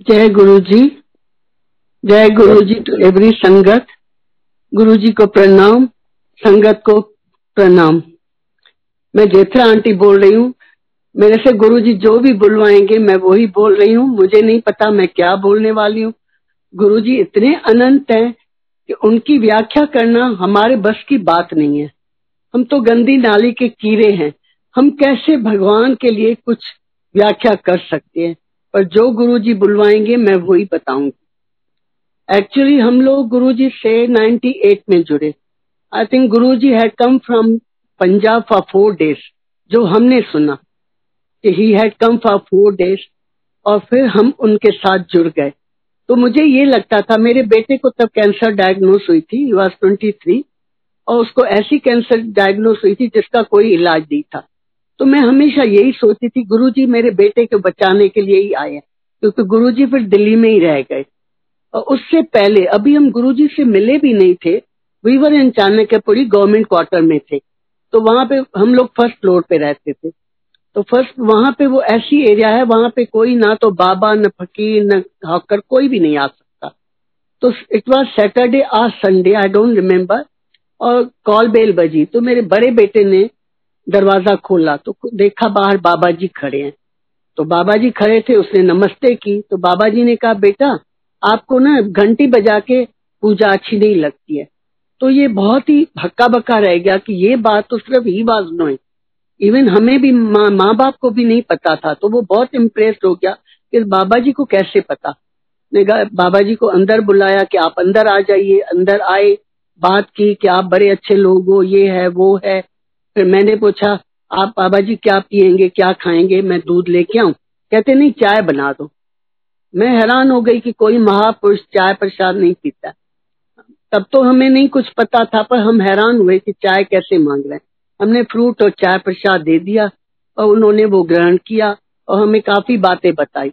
जय गुरु जी जय गुरु जी to every संगत। गुरु जी को प्रणाम, संगत को प्रणाम। मैं जेथरा आंटी बोल रही हूँ। मेरे से गुरु जी जो भी बुलवाएँगे, मैं वही बोल रही हूँ। मुझे नहीं पता मैं क्या बोलने वाली हूँ। गुरु जी इतने अनंत हैं कि उनकी व्याख्या करना हमारे बस की बात नहीं है। हम तो गंदी नाली के कीड़े हैं। हम कैसे भगवान के लिए कुछ व्याख्या कर सकते हैं? पर जो गुरु जी बुलवाएँगे, मैं वही बताऊँगी। एक्चुअली हम लोग गुरु जी से 98 में जुड़े। I think Guru ji had come from Punjab for four days जो हमने सुना कि he had come for four days और फिर हम उनके साथ जुड़ गए। तो मुझे ये लगता था, मेरे बेटे को तब कैंसर डायग्नोस हुई थी वॉज़ ट्वेंटी थ्री और उसको ऐसी कैंसर डायग्नोस हुई थी जिसका कोई इलाज नहीं था। तो मैं हमेशा यही सोचती थी, गुरुजी मेरे बेटे को बचाने के लिए ही आए क्योंकि गुरुजी फिर दिल्ली में ही रह गए। और उससे पहले, अभी हम गुरुजी से मिले भी नहीं थे we were in Chanakyapuri government quarter में थे तो वहाँ पे हम लोग फ़र्स्ट फ्लोर पे रहते थे। तो फ़र्स्ट वहाँ पे वो ऐसी एरिया है, वहाँ पे कोई ना तो बाबा, न फकीर, न हॉकर, कोई भी नहीं आ सकता। तो इट वॉज़ सैटरडे आज संडे आई डोंट रिमेम्बर और कॉल बेल बजी। तो मेरे बड़े बेटे ने दरवाज़ा खोला तो देखा बाहर बाबा जी खड़े हैं। तो बाबा जी खड़े थे, उसने नमस्ते की। तो बाबा जी ने कहा, बेटा, आपको ना घंटी बजा के पूजा अच्छी नहीं लगती है। तो ये बहुत ही भक्का बक्का रह गया कि ये बात तो सिर्फ़ ही बाज नो इवन हमें भी माँ माँ बाप को भी नहीं पता था। तो वो बहुत इम्प्रेस हो गया कि बाबा जी को कैसे पता। ने बाबा जी को अंदर बुलाया कि आप अंदर आ जाइए, अंदर आए, बात की कि आप बड़े अच्छे लोग हो, ये है, वो है। फिर मैंने पूछा, आप बाबा जी क्या पियेंगे, क्या खाएँगे? मैं दूध लेके आऊँ। कहते, नहीं, चाय बना दो। मैं हैरान हो गई कि कोई महापुरुष चाय प्रसाद नहीं पीता। तब तो हमें नहीं कुछ पता था, पर हम हैरान हुए कि चाय कैसे मांग रहे हैं। हमने फ्रूट और चाय प्रसाद दे दिया और उन्होंने वो ग्रहण किया और हमें काफ़ी बातें बताई।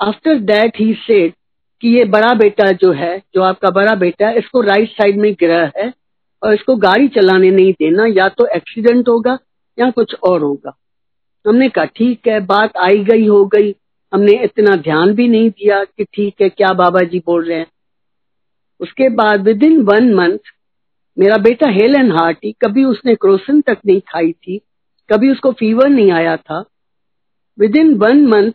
आफ्टर दैट ही सेड कि ये बड़ा बेटा जो है, जो आपका बड़ा बेटा है, इसको राइट साइड में ग्रह है और इसको गाड़ी चलाने नहीं देना, या तो एक्सीडेंट होगा या कुछ और होगा। हमने कहा, ठीक है, बात आई गई, हो गई। हमने इतना ध्यान भी नहीं दिया कि ठीक है, क्या बाबा जी बोल रहे हैं। उसके बाद विद इन वन मंथ मेरा बेटा हेल एंड हार्टी कभी उसने क्रोसिन तक नहीं खाई थी, कभी उसको फीवर नहीं आया था। Within one month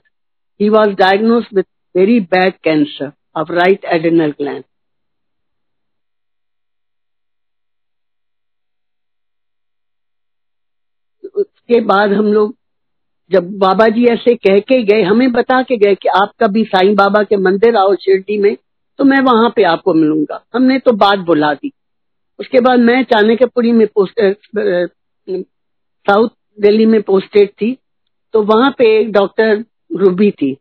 he was diagnosed with very bad cancer of right adrenal gland उसके बाद हम लोग जब बाबा जी ऐसे कह के गए, हमें बता के गए कि आप कभी साईं बाबा के मंदिर आओ शिरडी में तो मैं वहाँ पे आपको मिलूँगा। हमने तो बात बुला दी। उसके बाद मैं चाणक्यपुरी में साउथ दिल्ली में पोस्टेड थी तो वहाँ पे एक डॉक्टर रूबी थी।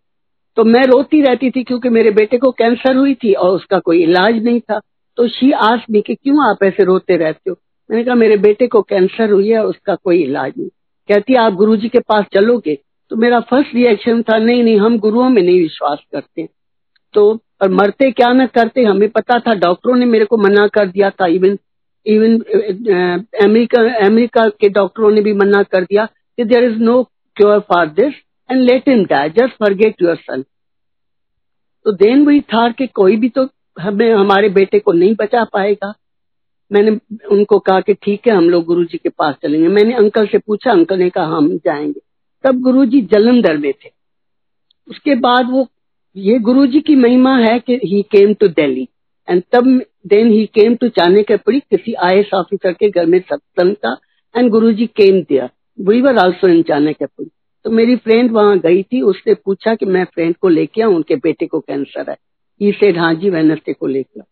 तो मैं रोती रहती थी क्योंकि मेरे बेटे को कैंसर हुई थी और उसका कोई इलाज नहीं था। तो शी आस भी कि क्यों आप ऐसे रोते रहते हो? मैंने कहा, मेरे बेटे को कैंसर हुई है उसका कोई इलाज नहीं। कहती, आप गुरु जी के पास चलोगे तो मेरा फ़र्स्ट रिएक्शन था, नहीं नहीं, हम गुरुओं में नहीं विश्वास करते तो और मरते क्या न करते, हमें पता था, डॉक्टरों ने मेरे को मना कर दिया था इवन इवन अमेरिका अमेरिका के डॉक्टरों ने भी मना कर दिया कि there is no cure for this and let him die just forget your son तो देन वही था कि कोई भी तो हमें, हमारे बेटे को नहीं बचा पाएगा। मैंने उनको कहा कि ठीक है, हम लोग गुरु जी के पास चलेंगे। मैंने अंकल से पूछा, अंकल ने कहा, हम जाएँगे। तब गुरु जी जलंधर में थे। उसके बाद वो, ये गुरु जी की महिमा है कि he came to Delhi and तब then he came to Chanakyapuri किसी आई एस ऑफिसर के घर में सत्संग था। एंड गुरु जी केम दिया we were also in Chanakyapuri तो मेरी फ्रेंड वहाँ गई थी। उसने पूछा कि मैं फ्रेंड को लेके आऊँ? उनके बेटे को कैंसर है। ही सेड हाँ जी को लेकर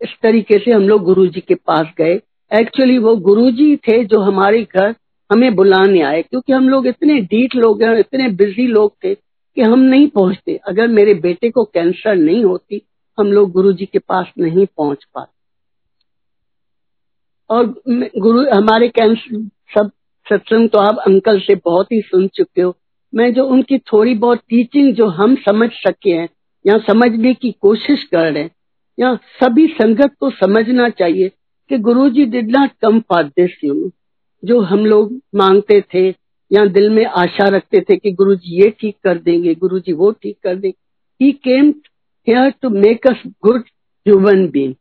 इस तरीके से हम लोग गुरु जी के पास गए। एक्चुअली वो गुरु जी थे जो हमारे घर हमें बुलाने आए, क्योंकि हम लोग इतने डीट लोग हैं, इतने बिज़ी लोग थे कि हम नहीं पहुँचते। अगर मेरे बेटे को कैंसर नहीं होती, हम लोग गुरु जी के पास नहीं पहुँच पाते। और गुरु, हमारे कैंसर सब सत्संग तो आप अंकल से बहुत ही सुन चुके हो। मैं जो उनकी थोड़ी बहुत टीचिंग जो हम समझ सके हैं, या समझने की कोशिश कर रहे हैं या सभी संगत को समझना चाहिए कि Guru ji did not come for this you जो हम लोग मांगते थे या दिल में आशा रखते थे कि गुरु जी ये ठीक कर देंगे गुरु जी वो ठीक कर देंगे He came here to make us good human beings.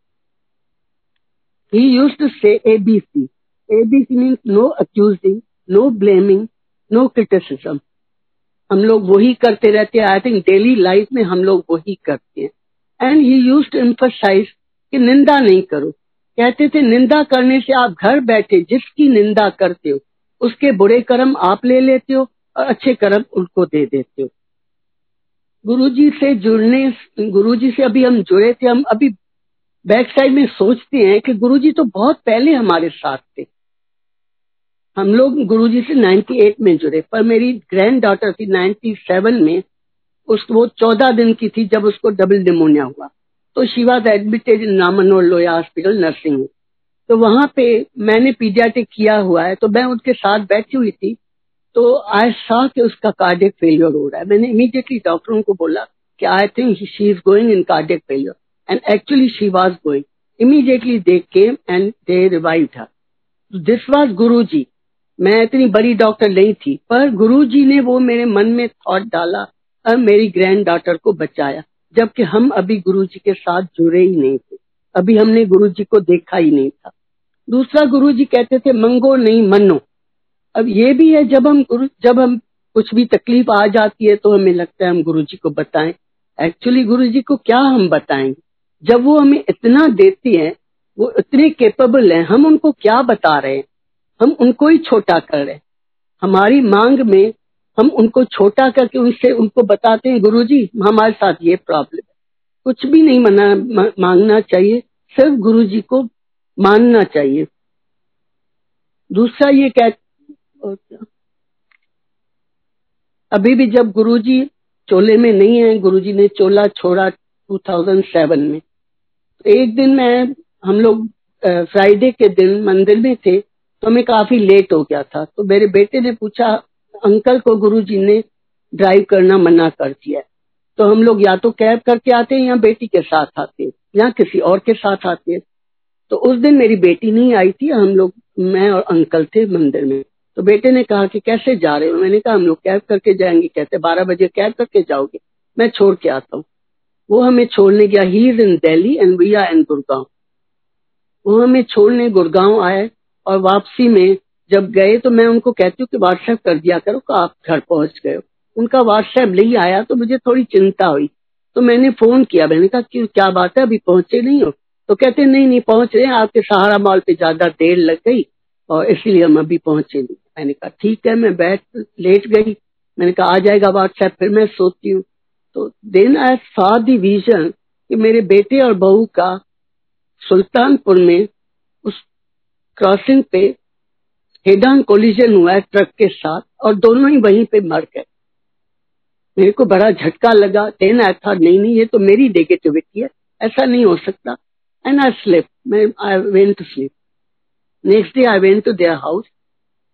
He used to say ABC. ABC means no accusing, no blaming, no criticism. हम लोग वही करते रहते हैं आई थिंक डेली लाइफ में हम लोग वही करते हैं and he used to emphasize कि निंदा नहीं करो। कहते थे, निंदा करने से आप घर बैठे जिसकी निंदा करते हो, उसके बुरे कर्म आप ले लेते हो और अच्छे कर्म उनको दे देते हो। गुरुजी से जुड़ने, गुरुजी से अभी हम जुड़े थे, हम अभी बैक साइड में सोचते हैं कि गुरुजी तो बहुत पहले हमारे साथ थे। हम लोग गुरुजी से 98 में जुड़े, पर मेरी ग्रैंड डॉटर थी 97 में उस वो चौदह दिन की थी जब उसको डबल निमोनिया हुआ। तो शी वॉज़ एडमिटेड नामनोर लोया हॉस्पिटल नर्सिंग तो वहाँ पे मैंने पीडियाटिक किया हुआ है तो मैं उनके साथ बैठी हुई थी। तो आई सा कि उसका कार्डिक फेलियर हो रहा है। मैंने इमीडिएटली डॉक्टरों को बोला कि I think she is going in cardiac failure and actually she was going immediately they came and they revive her this was Guru ji मैं इतनी बड़ी डॉक्टर नहीं थी, पर गुरु जी ने वो मेरे मन में थॉट डाला और मेरी ग्रैंड डॉटर को बचाया, जबकि हम अभी गुरु जी के साथ जुड़े ही नहीं थे। अभी हमने गुरु जी को देखा ही नहीं था। दूसरा गुरु जी कहते थे, मंगो नहीं, मनो। अब ये भी है, जब हम गुरु, जब हम कुछ भी तकलीफ़ आ जाती है तो हमें लगता है हम गुरु जी को बताएँ। एक्चुअली गुरु जी को क्या हम बताएँगे? जब वो हमें इतना देती है, वो इतने केपेबल है, हम उनको क्या बता रहे हैं? हम उनको ही छोटा कर रहे हैं। हमारी मांग में हम उनको छोटा करके उनसे उनको बताते हैं गुरु जी हमारे साथ ये प्रॉब्लम है। कुछ भी नहीं मना मांगना चाहिए, सिर्फ़ गुरु जी को मानना चाहिए। दूसरा ये कह अभी भी जब गुरुजी चोले में नहीं है गुरुजी ने चोला छोड़ा 2007 में। तो एक दिन मैं, हम लोग फ्राइडे के दिन मंदिर में थे तो हमें काफ़ी लेट हो गया था। तो मेरे बेटे ने पूछा अंकल को गुरुजी ने ड्राइव करना मना कर दिया। तो हम लोग या तो कैब करके आते हैं या बेटी के साथ आते हैं, या किसी और के साथ आते हैं। तो उस दिन मेरी बेटी नहीं आई थी, हम लोग, मैं और अंकल थे मंदिर में। तो बेटे ने कहा कि कैसे जा रहे हो? मैंने कहा, हम लोग कैब करके जाएँगे। कहते, बारह बजे कैब करके जाओगे? मैं छोड़ के आता हूँ। वो हमें छोड़ने गया। He is in Delhi and we are in Gurgaon वो हमें छोड़ने गुड़गांव आए और वापसी में जब गए तो मैं उनको कहती हूँ कि व्हाट्सएप कर दिया करो कि आप घर पहुँच गए उनका व्हाट्सएप नहीं आया तो मुझे थोड़ी चिंता हुई। तो मैंने फ़ोन किया, मैंने कहा कि क्या बात है, अभी पहुँचे नहीं हो। तो कहते, नहीं नहीं, पहुँच रहे आपके सहारा मॉल पे ज़्यादा देर लग गई और इसीलिए हम अभी पहुँचे नहीं। मैंने कहा, ठीक है, मैं बैठ, लेट गई। मैंने कहा, आ जाएगा व्हाट्सएप फिर मैं सोती हूँ। तो then I saw the vision कि मेरे बेटे और बहू का सुल्तानपुर में उस क्रॉसिंग पे हेड कोलिजन हुआ है ट्रक के साथ और दोनों ही वहीं पे मर गए। मेरे को बड़ा झटका लगा देन आई था, नहीं नहीं, ये तो मेरी नेगेटिविटी है, ऐसा नहीं हो सकता। एंड आई स्लिप मैं I went to sleep next day I went to their house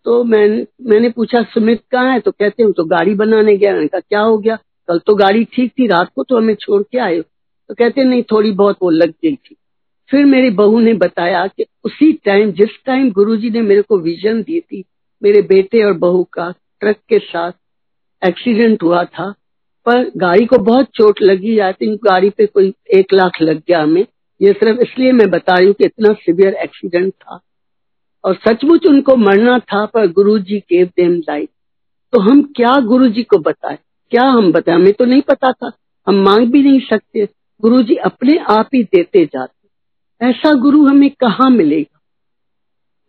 तो मैं, मैंने पूछा, सुमित, कहाँ है? तो कहते हो तो गाड़ी बनाने गया मैंने कहा, क्या हो गया? कल तो गाड़ी ठीक थी, रात को तो हमें छोड़ के आए तो कहते नहीं, थोड़ी बहुत वो लग गई थी। फिर मेरी बहू ने बताया कि उसी टाइम जिस टाइम गुरुजी ने मेरे को विजन दी थी, मेरे बेटे और बहू का ट्रक के साथ एक्सीडेंट हुआ था, पर गाड़ी को बहुत चोट लगी आई थिंक गाड़ी पे कोई एक लाख लग गया हमें। ये सिर्फ़ इसलिए मैं बता रही हूँ कि इतना सिवियर एक्सीडेंट था। और सचमुच उनको मरना था, पर गुरु जी गेव देम लाइफ तो हम क्या गुरु जी को बताए? क्या हम बताए? हमें तो नहीं पता था। हम मांग भी नहीं सकते। गुरु जी अपने आप ही देते जाते। ऐसा गुरु हमें कहाँ मिलेगा?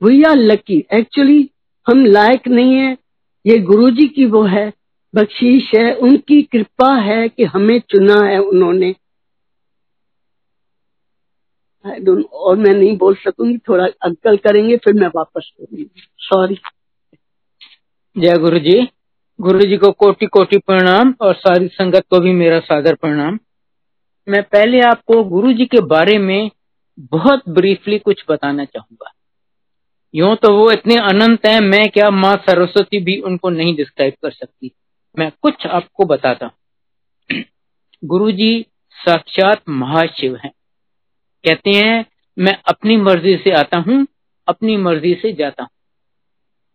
वी आर लकी एक्चुअली हम लायक नहीं है। ये गुरु जी की वो है, बख्शीश है, उनकी कृपा है कि हमें चुना है उन्होंने। और मैं नहीं बोल सकूँगी, थोड़ा अंकल करेंगे, फिर मैं वापस करूँगी। सॉरी जय गुरु जी गुरु जी को कोटि कोटि प्रणाम, और सारी संगत को भी मेरा सादर प्रणाम। मैं पहले आपको गुरु जी के बारे में बहुत ब्रीफली कुछ बताना चाहूँगा। यूँ तो वो इतने अनंत हैं, मैं क्या माँ सरस्वती भी उनको नहीं डिस्क्राइब कर सकती। मैं कुछ आपको बताता हूँ। गुरु जी साक्षात महाशिव हैं। कहते हैं, मैं अपनी मर्ज़ी से आता हूँ, अपनी मर्ज़ी से जाता हूँ।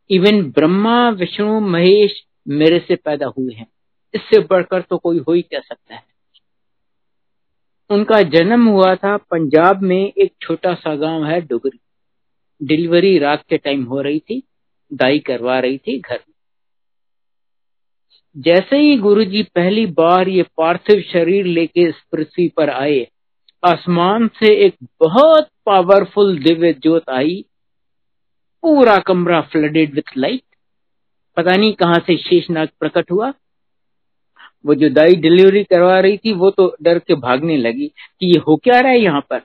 इवन ब्रह्मा, विष्णु, महेश मेरे से पैदा हुए हैं। इससे बढ़कर तो कोई हो ही क्या सकता है? उनका जन्म हुआ था पंजाब में एक छोटा सा गाँव है डुगरी। डिलीवरी रात के टाइम हो रही थी, दाई करवा रही थी घर में। जैसे ही गुरुजी पहली बार ये पार्थिव शरीर लेके इस पृथ्वी पर आए, आसमान से एक बहुत पावरफुल दिव्य ज्योत आई। पूरा कमरा फ्लडेड विथ लाइट पता नहीं कहाँ से शेषनाग प्रकट हुआ। वो जो दाई डिलीवरी करवा रही थी, वो तो डर के भागने लगी कि ये हो क्या रहा है यहाँ पर?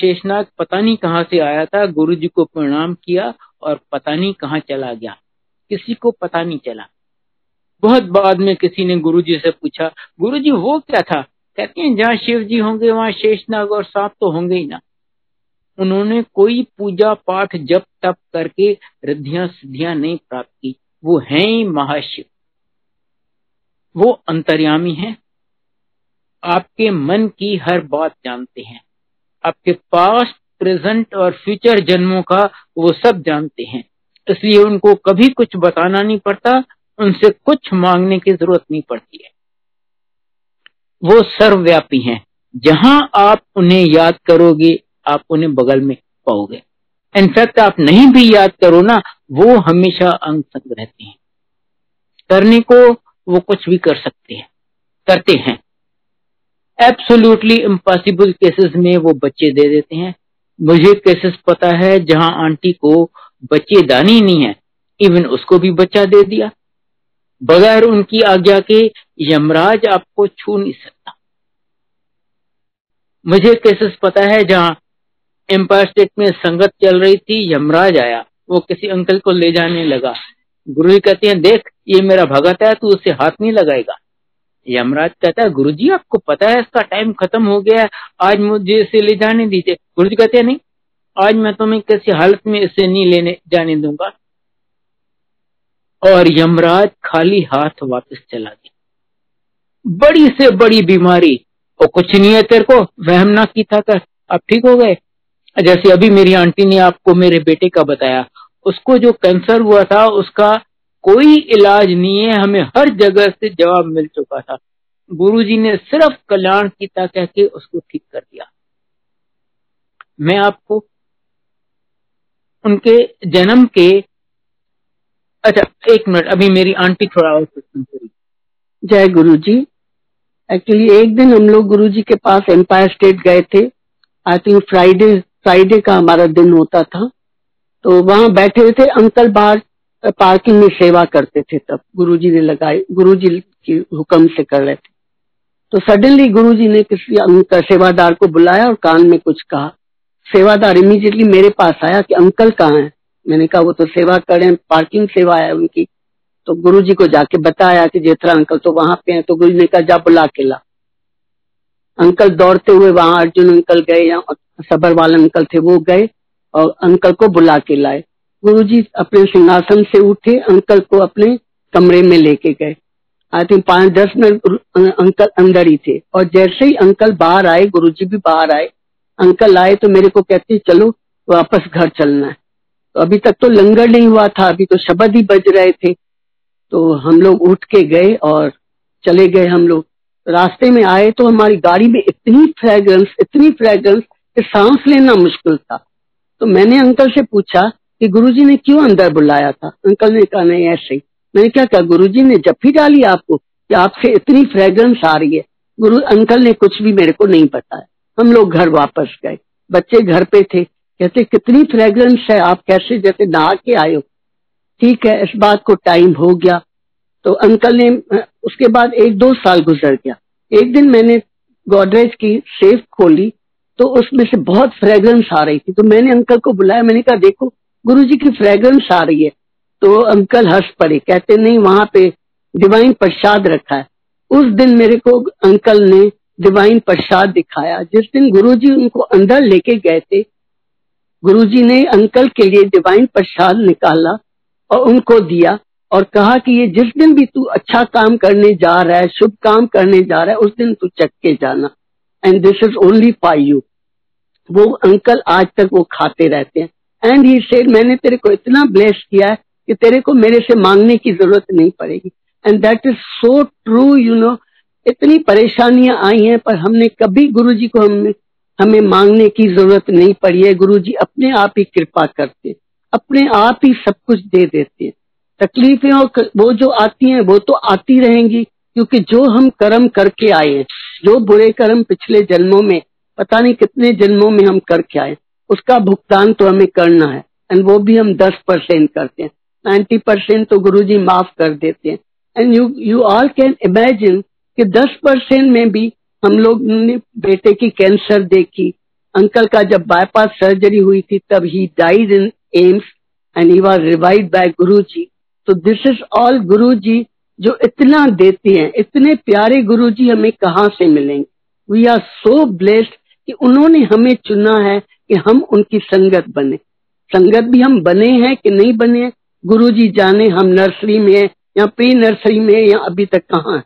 शेषनाग पता नहीं कहाँ से आया था गुरु जी को प्रणाम किया और पता नहीं कहाँ चला गया। किसी को पता नहीं चला। बहुत बाद में किसी ने गुरु जी से पूछा गुरु जी वो क्या था? कहते हैं, जहाँ शिव जी होंगे, वहाँ शेषनाग और सांप तो होंगे ही ना। उन्होंने कोई पूजा पाठ जप तप करके रिद्धियाँ सिद्धियाँ नहीं प्राप्त की। वो है महाशिव। वो अंतर्यामी है। आपके मन की हर बात जानते हैं। आपके पास्ट, प्रेजेंट और फ्यूचर जन्मों का वो सब जानते हैं। इसलिए उनको कभी कुछ बताना नहीं पड़ता, उनसे कुछ मांगने की ज़रूरत नहीं पड़ती है। वो सर्वव्यापी हैं। जहाँ आप उन्हें याद करोगे, आप उन्हें बगल में पाओगे। इनफैक्ट आप नहीं भी याद करो ना, वो हमेशा अंग संग रहते हैं। करने को वो कुछ भी कर सकते हैं, करते हैं। एब्सोल्युटली इम्पॉसिबल केसेस में वो बच्चे दे देते हैं। मुझे केसेस पता है जहाँ आंटी को बच्चे दानी नहीं है इवन उसको भी बच्चा दे दिया। बगैर उनकी आज्ञा के यमराज आपको छू नहीं सकता। मुझे केसेस पता है जहाँ एम्पायर स्टेट में संगत चल रही थी, यमराज आया, वो किसी अंकल को ले जाने लगा। गुरु जी कहते हैं, देख, ये मेरा भगत है, तू उससे हाथ नहीं लगाएगा। यमराज कहता है, गुरु जी, आपको पता है, इसका टाइम खत्म हो गया है, आज मुझे इसे ले जाने दीजिए। गुरु जी कहते हैं, नहीं, आज मैं तुम्हें किसी हालत में इसे नहीं लेने, जाने दूँगा। और यमराज खाली हाथ वापस चला गया। बड़ी से बड़ी बीमारी और कुछ नहीं है तेरे को, वहम ना की था कर। अब ठीक हो गए। जैसे अभी मेरी आंटी ने आपको मेरे बेटे का बताया उसको जो कैंसर हुआ था, उसका कोई इलाज नहीं है, हमें हर जगह से जवाब मिल चुका था। गुरुजी ने सिर्फ़ कल्याण कीता कह के उसको ठीक कर दिया। मैं आपको उनके जन्म के अच्छा एक मिनट, अभी मेरी आंटी थोड़ा और क्वेश्चन करी जय गुरु जी एक्चुअली एक दिन हम लोग गुरु जी के पास एम्पायर स्टेट गए थे। आई थिंक फ्राइडे फ्राइडे का हमारा दिन होता था। तो वहाँ बैठे हुए थे, अंकल बाहर पार्किंग में सेवा करते थे तब। गुरुजी ने लगाए गुरुजी के हुक्म से कर रहे थे। तो सडनली गुरुजी ने किसी अंकल सेवादार को बुलाया और कान में कुछ कहा। सेवादार इमीजिएटली मेरे पास आया कि अंकल कहाँ हैं? मैंने कहा, वो तो सेवा करें पार्किंग सेवा है उनकी। तो गुरु जी को जाके बताया कि जेठरा अंकल तो वहाँ पे हैं। तो गुरु ने कहा, जा बुला के ला। अंकल दौड़ते हुए वहाँ अर्जुन अंकल गए या सबर वाले अंकल थे, वो गए। और अंकल को बुला के लाए। गुरुजी अपने सिंहासन से उठे, अंकल को अपने कमरे में लेके गए। आई थिंक पाँच दस मिनट अंकल अंदर ही थे। और जैसे ही अंकल बाहर आए, गुरुजी भी बाहर आए, अंकल आए तो मेरे को कहते, चलो, वापस घर चलना है। तो अभी तक तो लंगर नहीं हुआ था, अभी तो शब्द ही बज रहे थे। तो हम लोग उठ के गए और चले गए हम लोग। रास्ते में आए तो हमारी गाड़ी में इतनी फ्रेग्रेंस इतनी फ्रेग्रेंस कि सांस लेना मुश्किल था। तो मैंने अंकल से पूछा कि गुरुजी ने क्यों अंदर बुलाया था? अंकल ने कहा, नहीं, ऐसे ही। मैंने क्या कहा गुरुजी ने जब भी डाली आपको कि आपसे इतनी फ्रेग्रेंस आ रही है? गुरु, अंकल ने कुछ भी मेरे को नहीं बताया। हम लोग घर वापस गए। बच्चे घर पे थे। कहते, कितनी फ्रेग्रेंस है, आप कैसे जैसे नहा के हो? ठीक है, इस बात को टाइम हो गया। तो अंकल ने उसके बाद एक दो साल गुजर गया। एक दिन मैंने गोदरेज की सेफ़ खोली। तो उसमें से बहुत फ्रेग्रेंस आ रही थी। तो मैंने अंकल को बुलाया, मैंने कहा, देखो गुरु जी की फ्रेग्रेंस आ रही है। तो अंकल हंस पड़े, कहते, नहीं, वहाँ पे डिवाइन प्रसाद रखा है। उस दिन मेरे को अंकल ने डिवाइन प्रसाद दिखाया। जिस दिन गुरु जी उनको अंदर लेके गए थे गुरु जी ने अंकल के लिए डिवाइन प्रसाद निकाला और उनको दिया और कहा कि ये जिस दिन भी तू अच्छा काम करने जा रहा है, शुभ काम करने जा रहा है, उस दिन तू चक के जाना। And this is only for you वो अंकल आज तक वो खाते रहते हैं। एंड ही सेड मैंने तेरे को इतना ब्लेस किया है कि तेरे को मेरे से मांगने की ज़रूरत नहीं पड़ेगी. And that is so true you know इतनी परेशानियाँ आई हैं, पर हमने कभी गुरु जी को हमने हमें मांगने की ज़रूरत नहीं पड़ी है। गुरु जी अपने आप ही कृपा करते अपने आप ही सब कुछ दे देते हैं। तकलीफें और वो जो आती हैं, वो तो आती रहेंगी। क्योंकि जो हम कर्म करके आए, जो बुरे कर्म पिछले जन्मों में, पता नहीं कितने जन्मों में हम करके आए, उसका भुगतान तो हमें करना है। एंड वो भी हम दस परसेंट करते हैं। नाइन्टी परसेंट तो गुरु जी माफ़ कर देते हैं। And you you all can imagine कि दस परसेंट में भी हम लोग ने बेटे की कैंसर देखी। अंकल का जब बाईपास सर्जरी हुई थी, तब he died in AIIMS and he was revive by Guru ji तो दिस इज़ ऑल गुरु जी जो इतना देते हैं, इतने प्यारे गुरु जी हमें कहाँ से मिलेंगे? वी आर सो ब्लेस्ड कि उन्होंने हमें चुना है कि हम उनकी संगत बने। संगत भी हम बने हैं कि नहीं बने गुरु जी जाने हम नर्सरी में है या प्री नर्सरी में या अभी तक कहाँ है?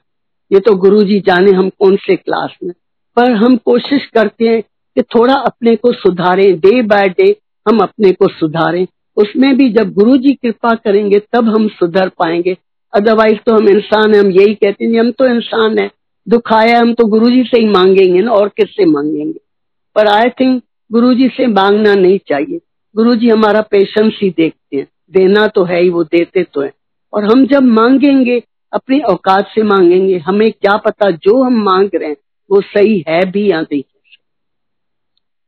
ये तो गुरु जी जाने हम कौन से क्लास में पर हम कोशिश करते हैं कि थोड़ा अपने को सुधारें डे बाय डे हम अपने को सुधारें। उसमें भी जब गुरु जी कृपा करेंगे तब हम सुधर पाएँगे। अदरवाइज़ तो हम इंसान है, हम यही कहते हैं हम तो इंसान है। दुख आया, हम तो गुरु जी से ही मांगेंगे ना, और किससे मांगेंगे? पर आई थिंक गुरु जी से मांगना नहीं चाहिए। गुरु जी हमारा पेशेंस ही देखते हैं। देना तो है ही, वो देते तो है। और हम जब मांगेंगे, अपनी औकात से मांगेंगे, हमें क्या पता जो हम मांग रहे हैं, वो सही है भी या नहीं?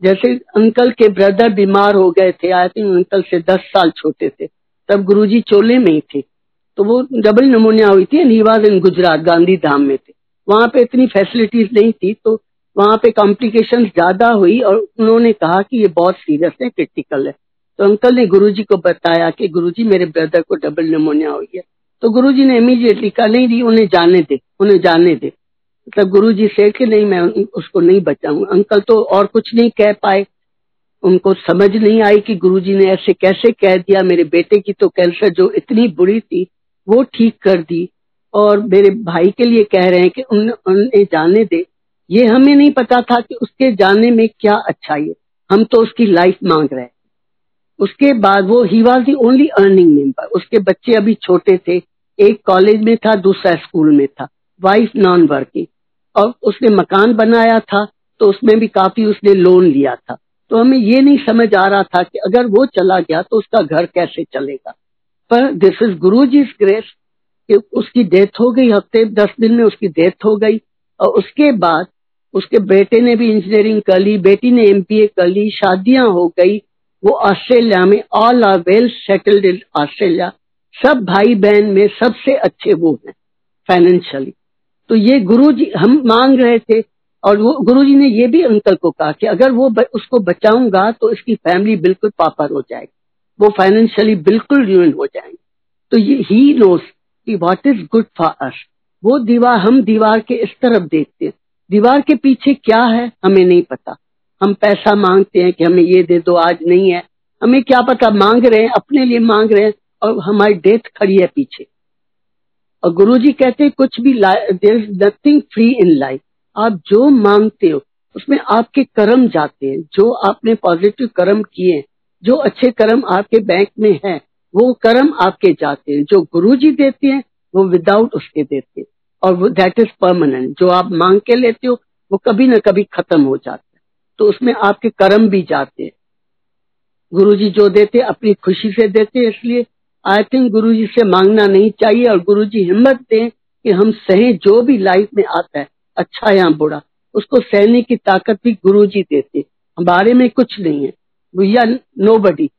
जैसे अंकल के ब्रदर बीमार हो गए थे आई थिंक अंकल से दस साल छोटे थे, तब गुरुजी चोले में ही थे। तो वो डबल निमोनिया हुई थी he was in Gujarat Gandhidham में थे। वहाँ पे इतनी फैसिलिटीज़ नहीं थी तो वहाँ पे कॉम्प्लिकेशन ज़्यादा हुई और उन्होंने कहा कि ये बहुत सीरियस है क्रिटिकल है। तो अंकल ने गुरुजी को बताया कि गुरुजी, मेरे ब्रदर को डबल निमोनिया हुई है। तो गुरुजी ने इमीडिएटली कहा, नहीं दी उन्हें जाने दे, उन्हें जाने दे। मतलब गुरु जी से कि नहीं, मैं उसको नहीं बचाऊँगा। अंकल तो और कुछ नहीं कह पाए। उनको समझ नहीं आई कि गुरुजी ने ऐसे कैसे कह दिया। मेरे बेटे की तो कैंसर जो इतनी बुरी थी वो ठीक कर दी और मेरे भाई के लिए कह रहे हैं कि उन, उन्हें जाने दे। ये हमें नहीं पता था कि उसके जाने में क्या अच्छाई है। हम तो उसकी लाइफ मांग रहे उसके बाद वो he was the only earning member उसके बच्चे अभी छोटे थे। एक कॉलेज में था दूसरा स्कूल में था। वाइफ नॉन वर्किंग और उसने मकान बनाया था तो उसमें भी काफ़ी उसने लोन लिया था। तो हमें ये नहीं समझ आ रहा था कि अगर वो चला गया तो उसका घर कैसे चलेगा? पर this is Guru ji grace कि उसकी डेथ हो गई, हफ़्ते, दस दिन में उसकी डेथ हो गई और उसके बाद उसके बेटे ने भी इंजीनियरिंग कर ली, बेटी ने एमपीए कर ली, शादियाँ हो गई, वो ऑस्ट्रेलिया में all are well settled in Australia सब भाई बहन में सबसे अच्छे वो हैं फाइनेंशियली तो ये गुरु जी हम मांग रहे थे और वो गुरु जी ने ये भी अंकल को कहा कि अगर वो उसको बचाऊँगा तो इसकी फैमिली बिल्कुल पापर हो जाएगी। वो फाइनेंशियली बिल्कुल र्यून हो जाएँगे। तो ये ही नोस कि what is good for us वो दीवार हम दीवार के इस तरफ़ देखते हैं। दीवार के पीछे क्या है, हमें नहीं पता। हम पैसा मांगते हैं कि हमें ये दे दो, आज नहीं है। हमें क्या पता, मांग रहे हैं, अपने लिए मांग रहे हैं और हमारी डेथ खड़ी है पीछे। और गुरु जी कहते हैं, कुछ भी there is nothing free in life आप जो मांगते हो, उसमें आपके कर्म जाते हैं। जो आपने पॉजिटिव कर्म किए जो अच्छे कर्म आपके बैंक में है, वो कर्म आपके जाते हैं, जो गुरु जी देते हैं, वो विदाउट उसके देते हैं। और दैट इज़ परमानेंट जो आप मांग के लेते हो, वो कभी ना कभी खत्म हो जाता है। तो उसमें आपके कर्म भी जाते हैं। गुरु जी जो देते, अपनी खुशी से देते इसलिए आई थिंक गुरु जी से मांगना नहीं चाहिए और गुरु जी हिम्मत दें कि हम सहे जो भी लाइफ में आता है अच्छा या बुरा, उसको सहने की ताकत भी गुरु जी देते हमारे में कुछ नहीं है। भैया नो बडी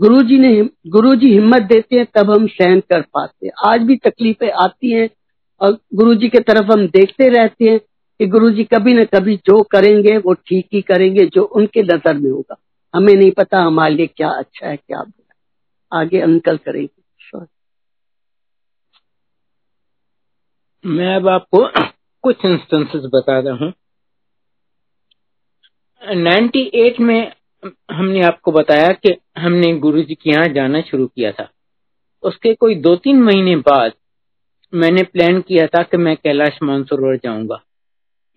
गुरु जी ने गुरु जी हिम्मत देते हैं, तब हम सहन कर पाते हैं। आज भी तकलीफें आती हैं और गुरु जी की तरफ़ हम देखते रहते हैं कि गुरु जी कभी न कभी जो करेंगे, वो ठीक ही करेंगे, जो उनके नज़र में होगा। हमें नहीं पता हमारे लिए क्या अच्छा है, क्या बुरा आगे अंकल करेंगे। मैं अब आपको कुछ इंस्टेंसेस बता रहा हूँ। 98 में हमने आपको बताया कि हमने गुरु जी के यहाँ जाना शुरू किया था। उसके कोई दो तीन महीने बाद मैंने प्लान किया था कि मैं कैलाश मानसरोवर जाऊँगा।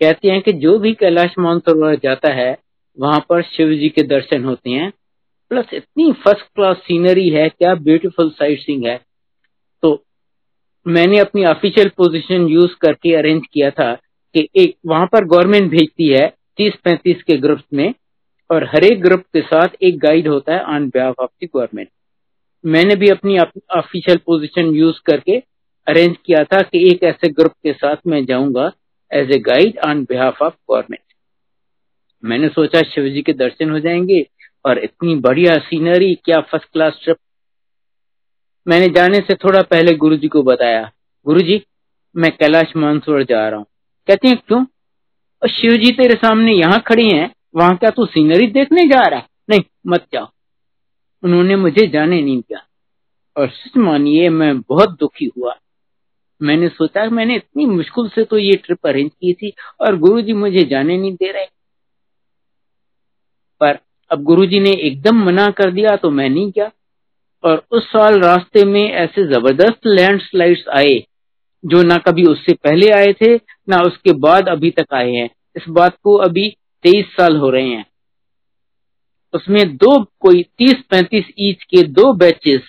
कहते हैं कि जो भी कैलाश मानसरोवर जाता है, वहाँ पर शिव जी के दर्शन होते हैं। प्लस इतनी फ़र्स्ट क्लास सीनरी है, क्या ब्यूटीफुल साइट सीइंग है। तो मैंने अपनी ऑफिशियल पोजीशन यूज़ करके अरेंज किया था कि एक वहाँ पर गवर्नमेंट भेजती है तीस पैंतीस के ग्रुप में। और हर एक ग्रुप के साथ एक गाइड होता है on behalf of the government मैंने भी अपनी ऑफिशियल पोजीशन यूज़ करके अरेंज किया था कि एक ऐसे ग्रुप के साथ मैं जाऊँगा as a guide on behalf of government मैंने सोचा शिव जी के दर्शन हो जाएँगे और इतनी बढ़िया सीनरी क्या फ़र्स्ट क्लास ट्रिप मैंने जाने से थोड़ा पहले गुरु जी को बताया, गुरु जी, मैं कैलाश मानसरोवर जा रहा हूँ। कहते हैं, क्यों? और शिव जी तेरे सामने यहाँ खड़े हैं वहाँ क्या तू सीनरी देखने जा रहा है? नहीं, मत जाओ। उन्होंने मुझे जाने नहीं दिया। और सच मानिए, मैं बहुत दुखी हुआ। मैंने सोचा, मैंने इतनी मुश्किल से तो ये ट्रिप अरेंज की थी और गुरु जी मुझे जाने नहीं दे रहे। पर अब गुरुजी ने एकदम मना कर दिया तो मैं नहीं गया। और उस साल रास्ते में ऐसे ज़बरदस्त लैंडस्लाइड्स आए, जो ना कभी उससे पहले आए थे, ना उसके बाद अभी तक आए हैं। इस बात को अभी तेईस साल हो रहे हैं। उसमें दो कोई तीस पैंतीस ईच के दो बैचेस,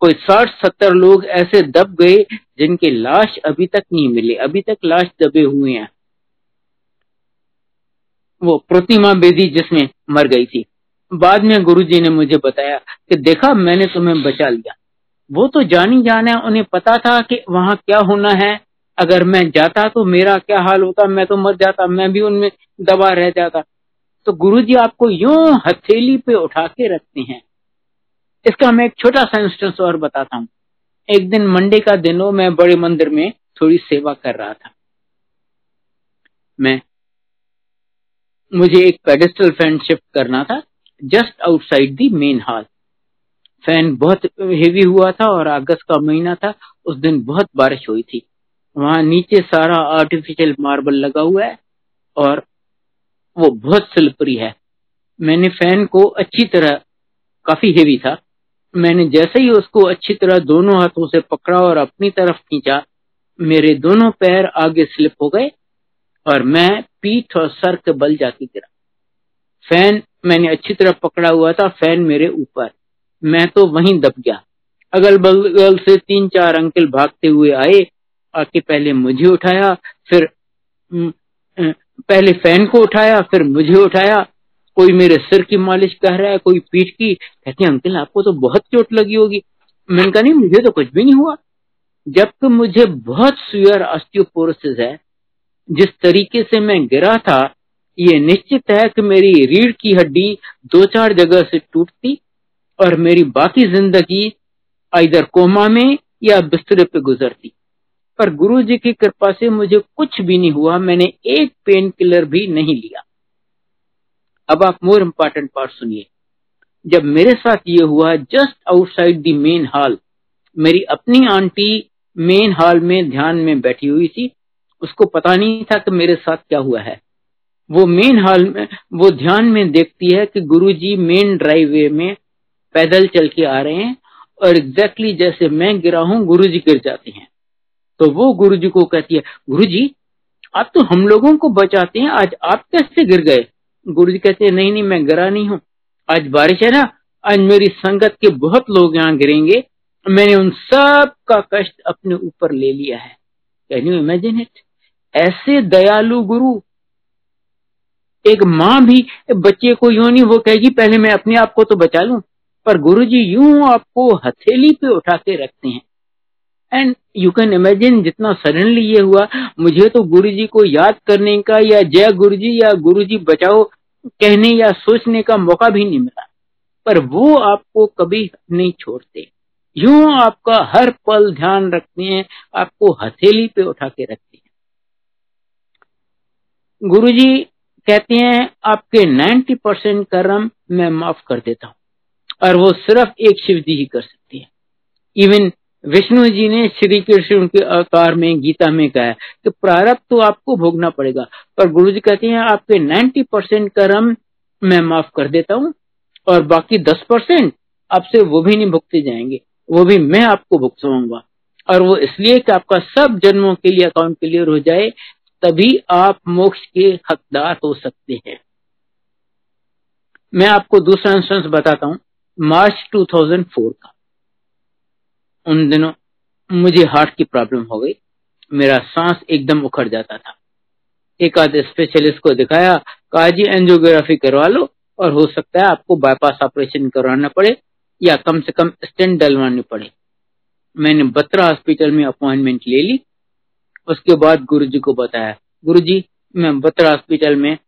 कोई साठ सत्तर लोग ऐसे दब गए जिनके लाश अभी तक नहीं मिले। अभी तक लाश दबे हुए हैं। वो प्रतिमा बेदी जिसमें मर गई थी। बाद में गुरुजी ने मुझे बताया कि देखा, मैंने तुम्हें बचा लिया। वो तो जानी जाने उन्हें पता था कि वहाँ क्या होना है। अगर मैं जाता तो मेरा क्या हाल होता? मैं तो मर जाता, मैं भी उनमें दबा रह जाता। तो गुरु जी आपको यूँ हथेली पे उठा के रखते हैं। इसका मैं एक छोटा सा इंस्टेंस और बताता हूँ। एक दिन मंडे का दिन हो, मैं बड़े मंदिर में थोड़ी सेवा कर रहा था। मैं, मुझे एक पेडिस्टल फ़ैन शिफ्ट करना था just outside the main hall fan बहुत हेवी हुआ था और अगस्त का महीना था, उस दिन बहुत बारिश हुई थी। वहाँ नीचे सारा आर्टिफिशियल मार्बल लगा हुआ है और वो बहुत स्लिपरी है। मैंने फ़ैन को अच्छी तरह, काफ़ी हेवी था। मैंने जैसे ही उसको अच्छी तरह दोनों हाथों से पकड़ा और अपनी तरफ़ खींचा, मेरे दोनों पैर आगे स्लिप हो गए और मैं पीठ और सर के बल जाके गिरा। फ़ैन मैंने अच्छी तरह पकड़ा हुआ था फ़ैन मेरे ऊपर। मैं तो वहीं दब गया। अगल बगल से तीन चार अंकल भागते हुए आए आके पहले मुझे उठाया, फिर पहले फ़ैन को उठाया, फिर मुझे उठाया। कोई मेरे सिर की मालिश कर रहा है, कोई पीठ की, कहते अंकल, आपको तो बहुत चोट लगी होगी। मैंने कहा, नहीं, मुझे तो कुछ भी नहीं हुआ। जबकि मुझे बहुत सुअर ऑस्टियोपोरोसिस है, जिस तरीके से मैं गिरा था, ये निश्चित है कि मेरी रीढ़ की हड्डी दो चार जगह से टूटती और मेरी बाकी ज़िंदगी इधर कोमा में या बिस्तरे पे गुजरती। पर गुरु जी की कृपा से मुझे कुछ भी नहीं हुआ, मैंने एक पेन किलर भी नहीं लिया। अब आप मोर इम्पोर्टेंट पार्ट सुनिए। जब मेरे साथ ये हुआ just outside the main hall मेरी अपनी आंटी मेन हॉल में ध्यान में बैठी हुई थी। उसको पता नहीं था कि मेरे साथ क्या हुआ है। वो मेन हॉल में, वो ध्यान में देखती है कि गुरुजी मेन ड्राइववे में पैदल चल के आ रहे हैं और एग्जैक्टली exactly जैसे मैं गिरा हूँ गुरु जी गिर जाते हैं। तो वो गुरु जी को कहती है गुरु जी आप तो हम लोगों को बचाते हैं, आज आप कैसे गिर गए? गुरु जी कहते हैं, नहीं नहीं, मैं गिरा नहीं हूँ। आज बारिश है ना, आज मेरी संगत के बहुत लोग यहाँ गिरेंगे। मैंने उन सब का कष्ट अपने ऊपर ले लिया है। कैन यू इमेजिन इट ऐसे दयालु गुरु, एक माँ भी बच्चे को यूँ नहीं, वो कहेगी, पहले मैं अपने आप को तो बचा लू, पर गुरु जी यूँ आपको हथेली पे उठा के रखते हैं। एंड यू कैन इमेजिन जितना सडनली ये हुआ, मुझे तो गुरु जी को याद करने का या जय गुरु जी या गुरु जी बचाओ कहने या सोचने का मौका भी नहीं मिला। पर वो आपको कभी नहीं छोड़ते। यूँ आपका हर पल ध्यान रखते हैं, आपको हथेली पे उठा के रखते हैं। गुरु जी कहते हैं, आपके 90 परसेंट कर्म मैं माफ़ कर देता हूँ। और वो सिर्फ़ एक शिव जी ही कर सकती है। इवन विष्णु जी ने श्री कृष्ण के अवतार में, गीता में कहा कि प्रारब्ध तो आपको भोगना पड़ेगा, पर गुरु जी कहते हैं, आपके 90 परसेंट कर्म मैं माफ़ कर देता हूँ, और बाकी 10 परसेंट आपसे वो भी नहीं भुगते जाएँगे, वो भी मैं आपको भुगतवाऊँगा और वो इसलिए कि आपका सब जन्मों के लिए, अकाउंट क्लियर हो जाए तभी आप मोक्ष के हकदार हो सकते हैं। मैं आपको दूसरा इंस्टेंस बताता हूँ, मार्च 2004 का। उन दिनों मुझे हार्ट की प्रॉब्लम हो गई। मेरा सांस एकदम उखड़ जाता था। एक आध स्पेशलिस्ट को दिखाया कहा जी एंजियोग्राफी करवा लो और हो सकता है आपको बाईपास ऑपरेशन करवाना पड़े या कम से कम स्टेंट डलवानी पड़े। मैंने बत्रा हॉस्पिटल में अपॉइंटमेंट ले ली। उसके बाद गुरुजी को बताया, गुरुजी, मैं बत्रा हॉस्पिटल में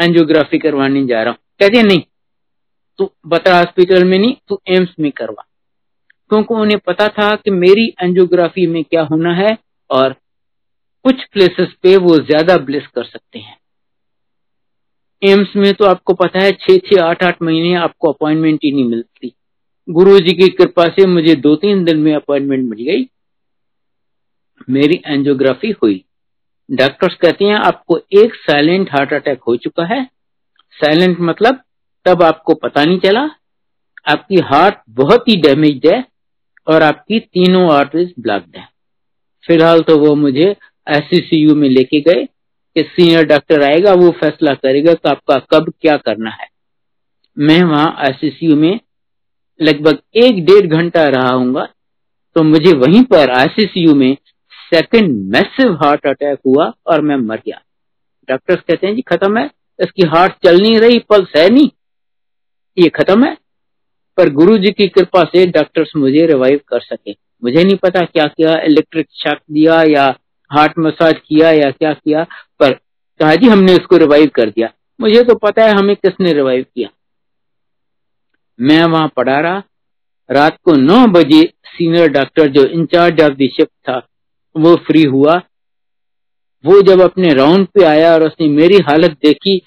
एंजियोग्राफी करवाने जा रहा हूँ। कहते, नहीं, तू बत्रा हॉस्पिटल में नहीं, तू एम्स में करवा। क्योंकि उन्हें पता था कि मेरी एंजियोग्राफी में क्या होना है और कुछ प्लेसेस पे वो ज़्यादा ब्लेस कर सकते हैं। एम्स में तो आपको पता है छह छह, आठ आठ महीने आपको अपॉइंटमेंट ही नहीं मिलती। गुरु जी की कृपा से मुझे दो, तीन दिन में अपॉइंटमेंट मिल गई। मेरी एंजियोग्राफी हुई। डॉक्टर्स कहते हैं आपको एक साइलेंट हार्ट अटैक हो चुका है। साइलेंट मतलब तब आपको पता नहीं चला। आपकी हार्ट बहुत ही डैमेज है। और आपकी तीनों आर्टरीज ब्लॉक्ड है। फ़िलहाल तो वो मुझे एससीसीयू में लेके गए कि सीनियर डॉक्टर आएगा, वो फैसला करेगा कि आपका कब क्या करना है। मैं वहाँ एससीसीयू में लगभग एक डेढ़ घंटा रहा हूँगा तो मुझे वहीं पर आईसीसीयू में सेकंड मैसिव हार्ट अटैक हुआ और मैं मर गया। डॉक्टर्स कहते हैं, जी, खत्म है, इसकी हार्ट चल नहीं रही पल्स है नहीं। ये खत्म है पर गुरु जी की कृपा से डॉक्टर्स मुझे रिवाइव कर सके। मुझे नहीं पता क्या किया इलेक्ट्रिक शॉक दिया या हार्ट मसाज किया या क्या किया, पर कहा जी हमने उसको रिवाइव कर दिया। मुझे तो पता है हमें किसने रिवाइव किया। मैं वहाँ पढ़ा रहा। रात को नौ बजे सीनियर डॉक्टर जो in charge of the shift था, वो फ्री हुआ। वो जब अपने राउंड पे आया और उसने मेरी हालत देखी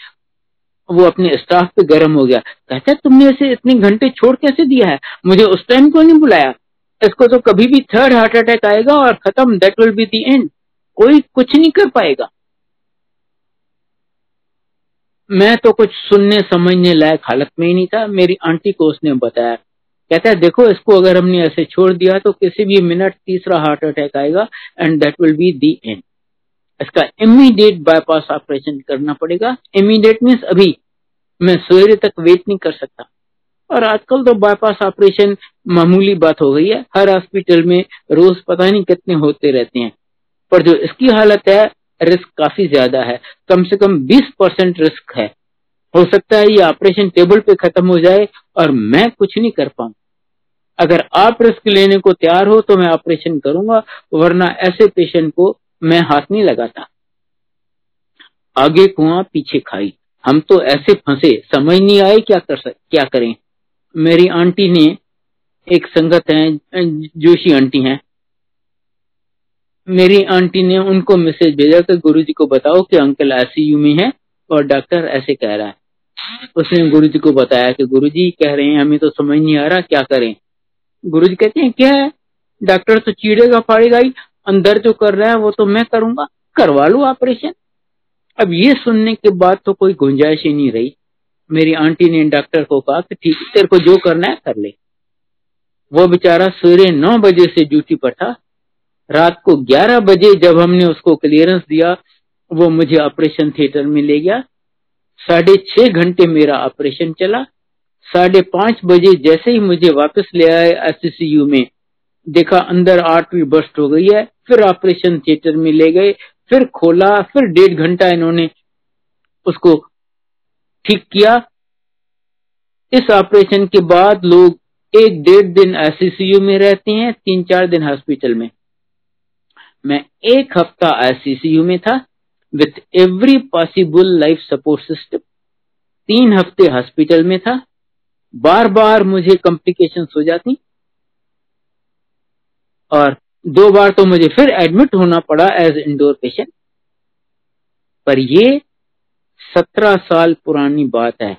वो अपने स्टाफ पे गर्म हो गया। कहता है तुमने इसे इतने घंटे छोड़ कैसे दिया है? मुझे उस टाइम को नहीं बुलाया? इसको तो कभी भी थर्ड हार्ट अटैक आएगा और खत्म। That will be the end कोई कुछ नहीं कर पाएगा। मैं तो कुछ सुनने, समझने लायक हालत में ही नहीं था। मेरी आंटी को उसने बताया। कहता है देखो, इसको अगर हमने ऐसे छोड़ दिया तो किसी भी मिनट तीसरा हार्ट अटैक आएगा and that will be the end इसका इमीडिएट बाईपास ऑपरेशन करना पड़ेगा। इमीडिएट मीन्स अभी मैं सवेरे तक वेट नहीं कर सकता। और आजकल तो बाईपास ऑपरेशन मामूली बात हो गई है। हर हॉस्पिटल में रोज पता नहीं कितने होते रहते हैं। पर जो इसकी हालत है रिस्क काफ़ी ज़्यादा है। कम से कम 20 परसेंट रिस्क है। हो सकता है ये ऑपरेशन टेबल पे खत्म हो जाए और मैं कुछ नहीं कर पाऊँ। अगर आप रिस्क लेने को तैयार हो तो मैं ऑपरेशन करूँगा, वरना ऐसे पेशेंट को मैं हाथ नहीं लगाता। आगे कुआँ पीछे खाई। हम तो ऐसे फंसे, समझ नहीं आए क्या कर क्या करें। मेरी आंटी ने एक संगत है, जोशी आंटी हैं। मेरी आंटी ने उनको मैसेज भेजा कि गुरुजी को बताओ कि अंकल आईसीयू में है और डॉक्टर ऐसे कह रहा है। उसने गुरुजी को बताया कि गुरुजी कह रहे हैं, हमें तो समझ नहीं आ रहा क्या करें। गुरुजी कहते हैं, क्या है? डॉक्टर तो चीड़ेगा फाड़ेगा ही अंदर जो कर रहा है, वो तो मैं करूँगा। करवा लू ऑपरेशन अब ये सुनने के बाद तो कोई गुंजाइश ही नहीं रही। मेरी आंटी ने डॉक्टर को कहा कि ठीक, तेरे को जो करना है कर ले। वो बेचारा सवेरे नौ बजे से ड्यूटी पर था। रात को ग्यारह बजे जब हमने उसको क्लियरेंस दिया, वो मुझे ऑपरेशन थिएटर में ले गया। साढ़े छह घंटे मेरा ऑपरेशन चला। साढ़े पाँच बजे जैसे ही मुझे वापस ले आए एससीसीयू में देखा अंदर आर्टरी बस्ट हो गई है, फिर ऑपरेशन थिएटर में ले गए, फिर खोला, फिर डेढ़ घंटा इन्होंने उसको ठीक किया। इस ऑपरेशन के बाद लोग एक डेढ़ दिन आईसीसीयू में रहते हैं, तीन चार दिन हॉस्पिटल में। मैं एक हफ़्ता आईसीसीयू में था, with every possible life support system. तीन हफ़्ते हॉस्पिटल में था। बार बार मुझे कॉम्प्लिकेशन हो जाती। और दो बार तो मुझे फिर एडमिट होना पड़ा एज इंडोर पेशेंट पर ये सत्रह साल पुरानी बात है।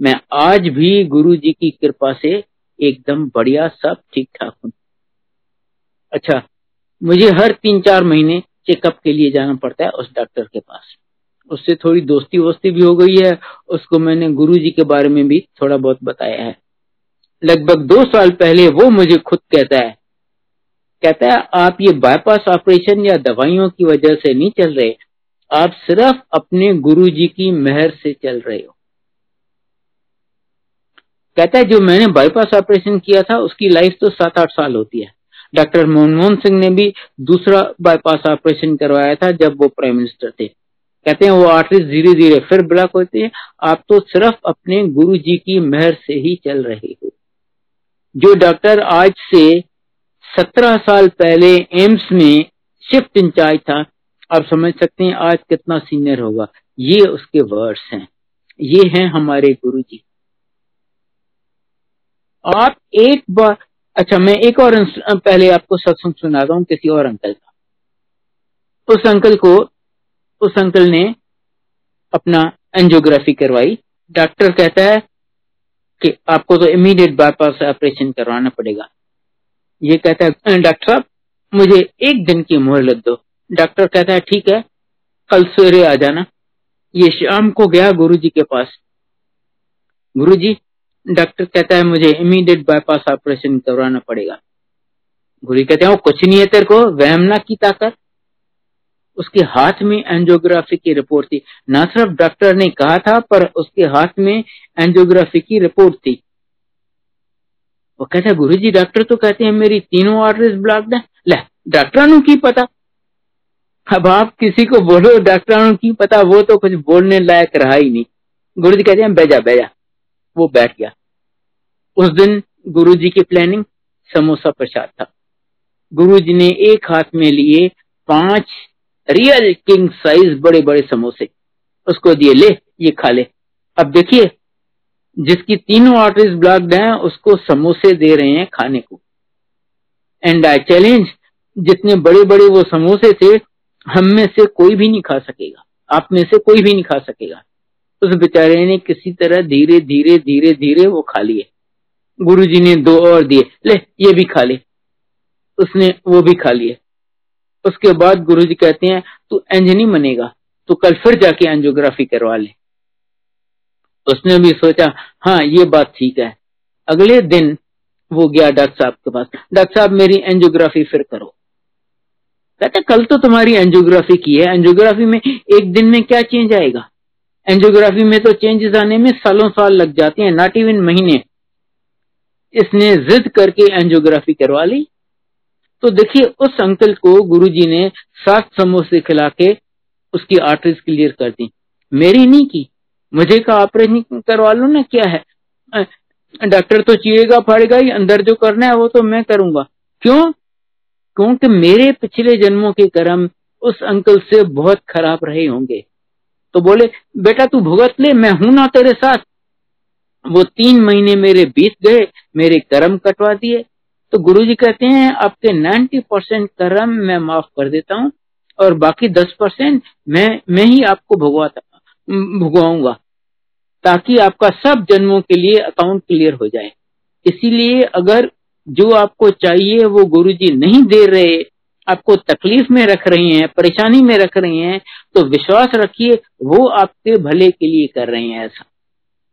मैं आज भी गुरु जी की कृपा से एकदम बढ़िया सब ठीक ठाक हूँ। अच्छा मुझे हर तीन चार महीने चेकअप के लिए जाना पड़ता है उस डॉक्टर के पास। उससे थोड़ी दोस्ती वोस्ती भी हो गई है, उसको मैंने गुरु जी के बारे में भी थोड़ा बहुत बताया है। लगभग दो साल पहले वो मुझे खुद कहता है कहता है, आप ये बाईपास ऑपरेशन या दवाइयों की वजह से नहीं चल रहे, आप सिर्फ़ अपने गुरु जी की मेहर से चल रहे हो। कहता है, जो मैंने बाईपास ऑपरेशन किया था, उसकी लाइफ तो सात आठ साल होती है। डॉक्टर मनमोहन सिंह ने भी दूसरा बाईपास ऑपरेशन करवाया था, जब वो प्राइम मिनिस्टर थे। कहते हैं, वो आर्टरीज धीरे धीरे फिर ब्लॉक होते हैं। आप तो सिर्फ़ अपने गुरु जी की मेहर से ही चल रहे हो। जो डॉक्टर आज से सत्रह साल पहले एम्स में शिफ्ट इंचार्ज था। आप समझ सकते हैं आज कितना सीनियर होगा। ये उसके वर्ड्स हैं। ये हैं हमारे गुरु जी आप एक बार अच्छा मैं एक और पहले आपको सत्संग सुनाता हूँ किसी और अंकल का। उस अंकल को, उस अंकल ने अपना एंजियोग्राफी करवाई। डॉक्टर कहता है कि आपको तो इमीडिएट बाईपास ऑपरेशन करवाना पड़ेगा। ये कहता है डॉक्टर साहब, मुझे एक दिन की मोहलत दो। डॉक्टर कहता है, ठीक है, कल सवेरे आ जाना। ये शाम को गया गुरुजी के पास। गुरुजी, डॉक्टर कहता है, मुझे इमीडिएट बाईपास ऑपरेशन करवाना पड़ेगा। गुरु कहते हैं कुछ नहीं है तेरे को, वहम ना की ताकत। उसके हाथ में एंजियोग्राफी की रिपोर्ट थी। ना सिर्फ़ डॉक्टर ने कहा था, पर उसके हाथ में एंजियोग्राफी की रिपोर्ट थी। वो कहता गुरु जी डॉक्टर तो कहते हैं मेरी तीनों आर्टरीज ब्लॉक्ड है ले डॉक्टर की पता अब आप किसी को बोलो डॉक्टर की पता वो तो कुछ बोलने लायक रहा ही नहीं गुरु जी कहते हैं बेजा बेजा वो बैठ गया उस दिन गुरु जी की प्लानिंग समोसा प्रसाद था गुरु जी ने एक हाथ में लिए पाँच रियल किंग साइज़ बड़े बड़े समोसे उसको दिए ले ये खा ले अब देखिए जिसकी तीनों आर्टरीज ब्लॉक्ड हैं, उसको समोसे दे रहे हैं खाने को। एंड आई चैलेंज जितने बड़े बड़े वो समोसे थे, हम में से कोई भी नहीं खा सकेगा। आप में से कोई भी नहीं खा सकेगा। उस बेचारे ने किसी तरह धीरे धीरे धीरे धीरे वो खा लिए। गुरु जी ने दो और दिए, ले, ये भी खा ले। उसने वो भी खा लिए। उसके बाद गुरु जी कहते हैं, तू एंज नहीं बनेगा तो कल फिर जाके एंजियोग्राफी करवा ले। उसने भी सोचा हाँ ये बात ठीक है। अगले दिन वो गया डॉक्टर साहब के पास। डॉक्टर साहब, मेरी एंजियोग्राफी फिर करो। कहते, कल तो तुम्हारी एंजियोग्राफी की है। एंजियोग्राफी में एक दिन में क्या चेंज आएगा? एंजियोग्राफी में तो चेंजेस आने में सालों साल लग जाते हैं नॉट इवन महीने। इसने जिद करके एंजियोग्राफी करवा ली। तो देखिए, उस अंकल को गुरुजी ने सात समोसे खिला के उसकी आर्टरीज क्लियर कर दी। मेरी नहीं की। मुझे का ऑपरेशन करवा लो ना, क्या है? डॉक्टर तो चीएगा फाड़ेगा ही, अंदर जो करना है वो तो मैं करूँगा। क्यों? क्योंकि मेरे पिछले जन्मों के कर्म उस अंकल से बहुत खराब रहे होंगे। तो बोले, बेटा तू भुगत ले, मैं हूँ ना तेरे साथ। वो तीन महीने मेरे बीत गए, मेरे कर्म कटवा दिए। तो गुरु जी कहते हैं, आपके 90 परसेंट कर्म मैं माफ़ कर देता हूँ और बाकी 10 परसेंट मैं मैं ही आपको भुगवाता भुगवाऊँगा, ताकि आपका सब जन्मों के लिए अकाउंट क्लियर हो जाए। इसीलिए अगर जो आपको चाहिए, वो गुरु जी नहीं दे रहे, आपको तकलीफ़ में रख रहे हैं, परेशानी में रख रहे हैं तो विश्वास रखिए, वो आपके भले के लिए कर रहे हैं ऐसा।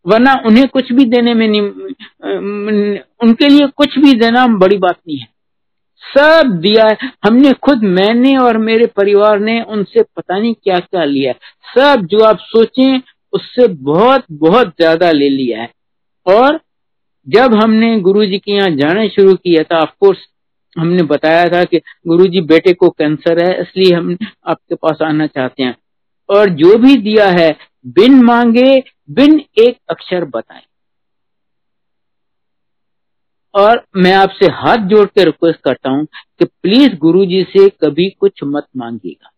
वरना उन्हें कुछ भी देने में नहीं उनके लिए कुछ भी देना बड़ी बात नहीं है। सब दिया है। हमने खुद मैंने और मेरे परिवार ने उनसे पता नहीं क्या क्या लिया है। सब जो आप सोचें, उससे बहुत बहुत ज़्यादा ले लिया है। और जब हमने गुरु जी के यहाँ जाना शुरू किया था ऑफकोर्स हमने बताया था कि गुरु जी बेटे को कैंसर है, इसलिए हम आपके पास आना चाहते हैं। और जो भी दिया है, बिन मांगे, बिन एक अक्षर बताए। और मैं आपसे हाथ जोड़ के रिक्वेस्ट करता हूँ कि प्लीज़ गुरु जी से कभी कुछ मत मांगिएगा।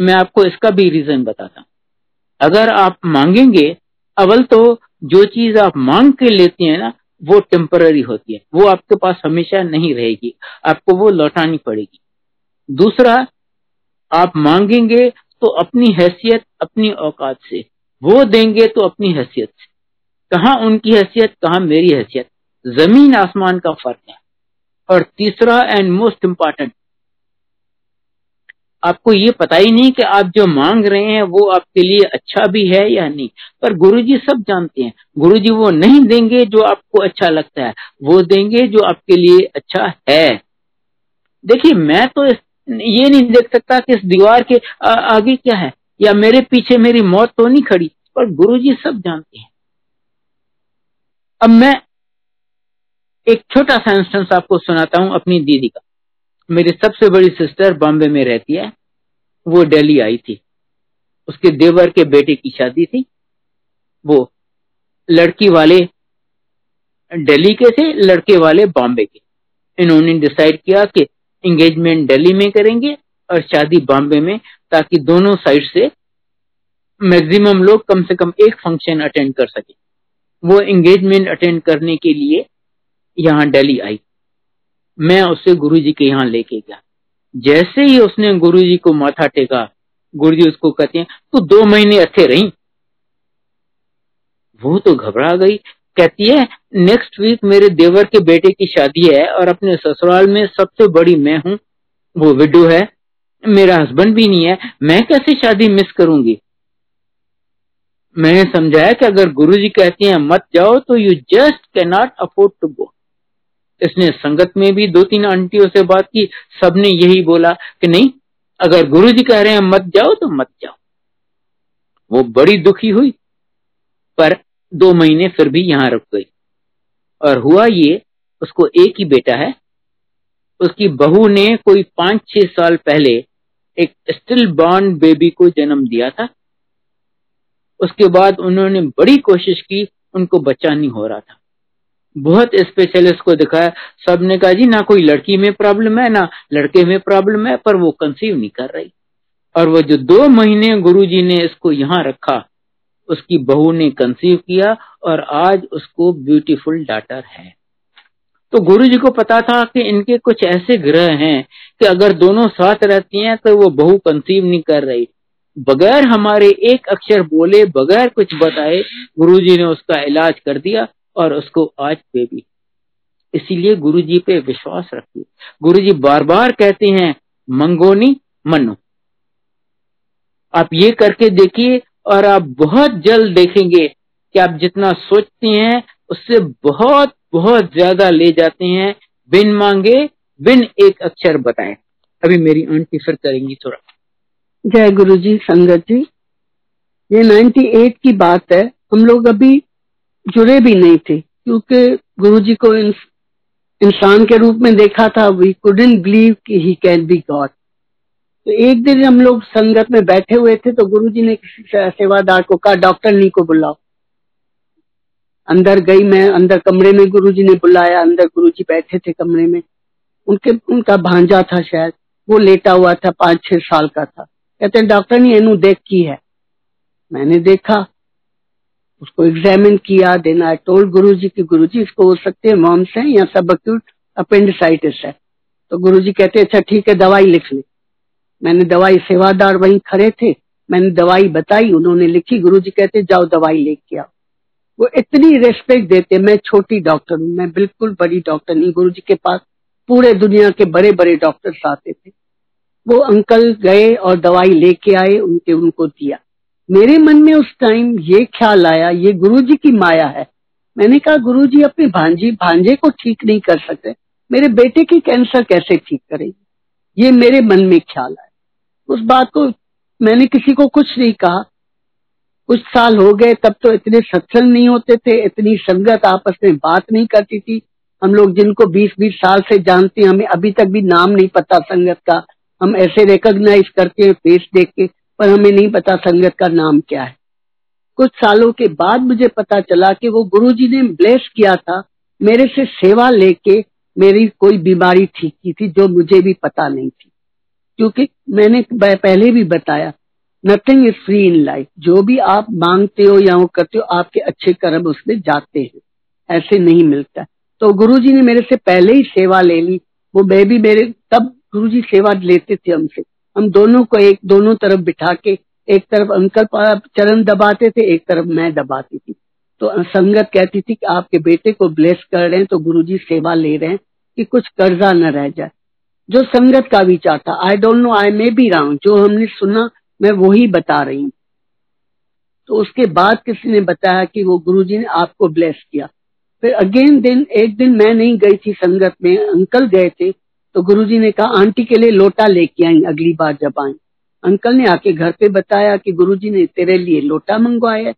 मैं आपको इसका भी रीजन बताता हूँ। अगर आप मांगेंगे, अवल तो जो चीज़ आप मांग के लेते हैं ना, वो टेम्पररी होती है। वो आपके पास हमेशा नहीं रहेगी। आपको वो लौटानी पड़ेगी। दूसरा, आप मांगेंगे तो अपनी हैसियत, अपनी औकात से। वो देंगे तो अपनी हैसियत से। कहा उनकी हैसियत, कहा मेरी हैसियत। ज़मीन आसमान का फ़र्क है। और तीसरा एंड मोस्ट इंपॉर्टेंट आपको ये पता ही नहीं कि आप जो मांग रहे हैं वो आपके लिए अच्छा भी है या नहीं। पर गुरुजी सब जानते हैं। गुरुजी वो नहीं देंगे जो आपको अच्छा लगता है। वो देंगे जो आपके लिए अच्छा है। देखिए, मैं तो ये नहीं देख सकता कि इस दीवार के आगे क्या है। या मेरे पीछे मेरी मौत तो नहीं खड़ी। पर गुरुजी सब जानते हैं। अब मैं एक छोटा सा इंस्टेंस आपको सुनाता हूँ अपनी दीदी का। मेरी सबसे बड़ी सिस्टर बॉम्बे में रहती है। वो दिल्ली आई थी। उसके देवर के बेटे की शादी थी। वो लड़की वाले दिल्ली के थे, लड़के वाले बॉम्बे के। इन्होंने डिसाइड किया कि एंगेजमेंट दिल्ली में करेंगे और शादी बॉम्बे में, ताकि दोनों साइड से मैक्सिमम लोग कम से कम एक फ़ंक्शन अटेंड कर सके। वो एंगेजमेंट अटेंड करने के लिए यहाँ दिल्ली आई। मैं उसे गुरु जी के यहाँ लेके गया। जैसे ही उसने गुरु जी को माथा टेका गुरु जी उसको कहते हैं, तू तो दो महीने अच्छे रही? वो तो घबरा गई। कहती है नेक्स्ट वीक मेरे देवर के बेटे की शादी है और अपने ससुराल में सबसे बड़ी मैं हूँ। वो विडो है। मेरा हस्बैंड भी नहीं है। मैं कैसे शादी मिस करूँगी? मैंने समझाया कि अगर गुरु जी कहते हैं, मत जाओ तो you just can not afford to go इसने संगत में भी दो तीन आंटियों से बात की, सबने यही बोला कि नहीं, अगर गुरु जी कह रहे हैं मत जाओ तो मत जाओ। वो बड़ी दुखी हुई, पर दो महीने फिर भी यहाँ रुक गई। और हुआ ये, उसको एक ही बेटा है, उसकी बहू ने कोई पाँच छह साल पहले एक स्टिल बॉर्न बेबी को जन्म दिया था। उसके बाद उन्होंने बड़ी कोशिश की, उनको बच्चा नहीं हो रहा था। बहुत स्पेशलिस्ट को दिखाया। सबने कहा, जी, ना कोई लड़की में प्रॉब्लम है, ना लड़के में प्रॉब्लम है, पर वो कंसीव नहीं कर रही। और वो जो दो महीने गुरुजी ने इसको यहाँ रखा, उसकी बहू ने कंसीव किया और आज उसको ब्यूटीफुल डाटर है। तो गुरु जी को पता था कि इनके कुछ ऐसे ग्रह हैं कि अगर दोनों साथ रहती हैं तो वो बहू कंसीव नहीं कर रही। बगैर हमारे एक अक्षर बोले, बगैर कुछ बताए, गुरुजी ने उसका इलाज कर दिया। और उसको आज बेबी इसीलिए गुरुजी पे विश्वास रखिए। गुरु जी बार बार कहते हैं, मंगोनी मनो। आप ये करके देखिए और आप बहुत जल्द देखेंगे कि आप जितना सोचते हैं, उससे बहुत बहुत ज़्यादा ले जाते हैं। बिन मांगे, बिन एक अक्षर बताए। अभी मेरी आंटी फिर करेंगी थोड़ा। जय गुरु जी संगत जी। ये 98 की बात है। हम लोग अभी जुड़े भी नहीं थे, क्योंकि गुरु जी को इंसान के रूप में देखा था वी कुडेंट बिलीव कि ही कैन बी गॉड तो एक दिन हम लोग संगत में बैठे हुए थे तो गुरु जी ने किसी सेवादार को कहा, डॉक्टर नी को बुलाओ। अंदर गई मैं, अंदर कमरे में गुरु जी ने बुलाया, अंदर गुरु जी बैठे थे कमरे में। उनके, उनका भांजा था शायद, वो लेटा हुआ था पाँच छह साल का था। कहते डॉक्टर ने एनू देख की है? मैंने देखा उसको एग्जामिन किया देन आई टोल्ड गुरु जी की गुरु जी इसको हो सकते हैं मॉम्स है या सब अक्यूट अपेंडिसाइटिस है। तो गुरु जी कहते अच्छा ठीक है, दवाई लिख ली। मैंने दवाई सेवादार वहीं खड़े थे, मैंने दवाई बताई, उन्होंने लिखी गुरु जी कहते जाओ दवाई लेके आओ। वो इतनी रेस्पेक्ट देते, मैं छोटी डॉक्टर हूँ, मैं बिल्कुल बड़ी डॉक्टर नहीं गुरु जी के पास पूरे दुनिया के बड़े बड़े डॉक्टर्स आते थे। वो अंकल गए और दवाई लेके आए, उनके उनको दिया। मेरे मन में उस टाइम ये ख्याल आया, ये गुरुजी की माया है। मैंने कहा, गुरुजी, अपने भांजी, भांजे को ठीक नहीं कर सकते। मेरे बेटे की कैंसर कैसे ठीक करेगी? ये मेरे मन में ख्याल आया। उस बात को मैंने किसी को कुछ नहीं कहा। कुछ साल हो गए, तब तो इतने सत्संग नहीं होते थे, इतनी संगत आपस में बात नहीं करती थी। हम लोग जिनको 20-20 साल से जानते हैं, हमें अभी तक भी नाम नहीं पता संगत का। हम ऐसे रिकॉग्नाइज करते हैं फेस देख के। पर हमें नहीं पता संगत का नाम क्या है। कुछ सालों के बाद मुझे पता चला कि वो गुरुजी ने ब्लेस किया था, मेरे से सेवा लेके मेरी कोई बीमारी ठीक की थी जो मुझे भी पता नहीं थी। क्योंकि मैंने पहले भी बताया nothing is free in life जो भी आप मांगते हो या वो करते हो, आपके अच्छे कर्म उसमें जाते हैं। ऐसे नहीं मिलता। तो गुरुजी ने मेरे से पहले ही सेवा ले ली। वो मैं भी मेरे, तब गुरु जी सेवा लेते थे हमसे। हम दोनों को एक, दोनों तरफ़ बिठा के एक तरफ़ अंकल चरण दबाते थे, एक तरफ़ मैं दबाती थी। तो संगत कहती थी कि आपके बेटे को ब्लेस कर रहे हैं तो गुरु जी सेवा ले रहे हैं कि कुछ कर्जा न रह जाए। जो संगत का विचार था I don't know I may be round जो हमने सुना, मैं वही बता रही हूँ। तो उसके बाद किसी ने बताया कि वो गुरुजी ने आपको ब्लेस किया। फिर अगेन दिन, एक दिन मैं नहीं गई थी संगत में, अंकल गए थे तो गुरुजी ने कहा, आंटी के लिए लोटा लेके आई, अगली बार जब आई अंकल ने आके घर पे बताया कि गुरुजी ने तेरे लिए लोटा मंगवाया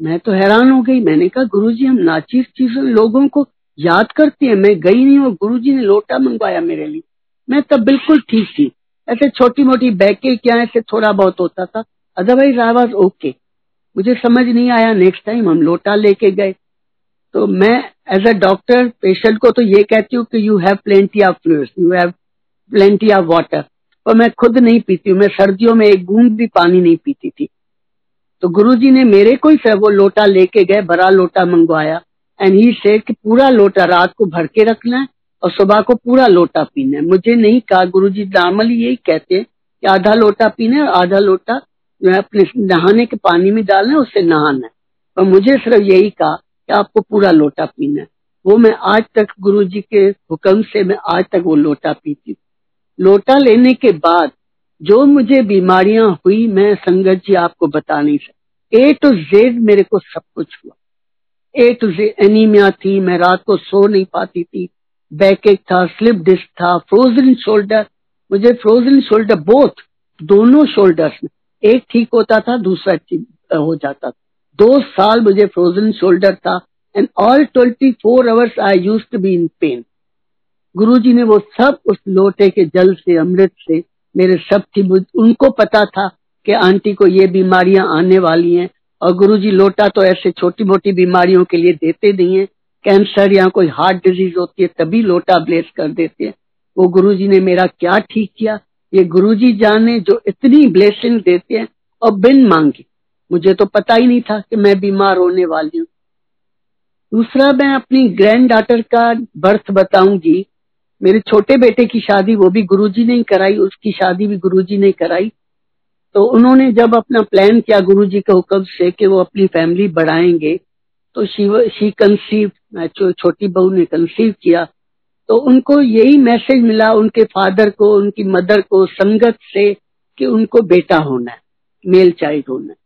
मैं तो हैरान हो गई। मैंने कहा, गुरुजी, हम नाचीज चीज़ों लोगों को याद करते हैं। मैं गई नहीं और गुरुजी ने लोटा मंगवाया मेरे लिए। मैं तब बिल्कुल ठीक थी। ऐसे छोटी मोटी बैके क्या ऐसे थोड़ा बहुत होता था? अदरवाइज़ आई वॉज़ ओके मुझे समझ नहीं आया। नेक्स्ट टाइम हम लोटा लेके गए। तो मैं एज अ डॉक्टर पेशेंट को तो ये कहती हूँ कि you have plenty of fluid you have plenty of water और मैं खुद नहीं पीती हूँ, मैं सर्दियों में एक बूंद भी पानी नहीं पीती थी। तो गुरुजी ने मेरे को ही वो लोटा लेके गए, बड़ा लोटा मंगवाया एंड ही से कि पूरा लोटा रात को भर के रखना है और सुबह को पूरा लोटा पीना है। मुझे नहीं कहा गुरु जी नॉर्मली यही कहते हैं कि आधा लोटा पीना है और आधा लोटा जो है अपने नहाने के पानी में डालना है, उससे नहाना है। और मुझे सिर्फ़ यही कहा कि आपको पूरा लोटा पीना है। वो मैं आज तक गुरु जी के हुक्म से मैं आज तक वो लोटा पीती लोटा लेने के बाद जो मुझे बीमारियाँ हुई, मैं संगत जी आपको बता नहीं सकती। ए टू जेड मेरे को सब कुछ हुआ। ए टू जेड एनीमिया थी, मैं रात को सो नहीं पाती थी। बैक एक था स्लिप डिस्क था फ्रोजन शोल्डर मुझे फ्रोजन शोल्डर बोथ दोनों शोल्डर्स में। एक ठीक होता था, दूसरा हो जाता था। दो साल मुझे फ्रोजन शोल्डर था and all twenty four hours I used to be in pain Guru ji ने वो सब उस लोटे के जल से, अमृत से मेरे सब थी उनको पता था कि आंटी को ये बीमारियाँ आने वाली हैं, और गुरु जी लोटा तो ऐसे छोटी मोटी बीमारियों के लिए देते नहीं है। कैंसर या कोई हार्ट डिज़ीज़ होती है, तभी लोटा ब्लेस कर देते हैं। वो गुरु जी ने मेरा क्या ठीक किया? ये गुरु जी जाने जो इतनी ब्लेसिंग देते हैं, और बिन मांगी। मुझे तो पता ही नहीं था कि मैं बीमार होने वाली हूँ। दूसरा, मैं अपनी ग्रैंड डॉटर का बर्थ बताऊँगी। मेरे छोटे बेटे की शादी वो भी गुरुजी ने कराई, उसकी शादी भी गुरुजी ने कराई। तो उन्होंने जब अपना प्लान किया गुरुजी के हुक्म से कि वो अपनी फैमिली बढ़ाएँगे तो शी कंसीव छोटी बहू ने कंसीव किया। तो उनको यही मैसेज मिला उनके फादर को, उनकी मदर को संगत से कि उनको बेटा होना है मेल चाइल्ड होना है।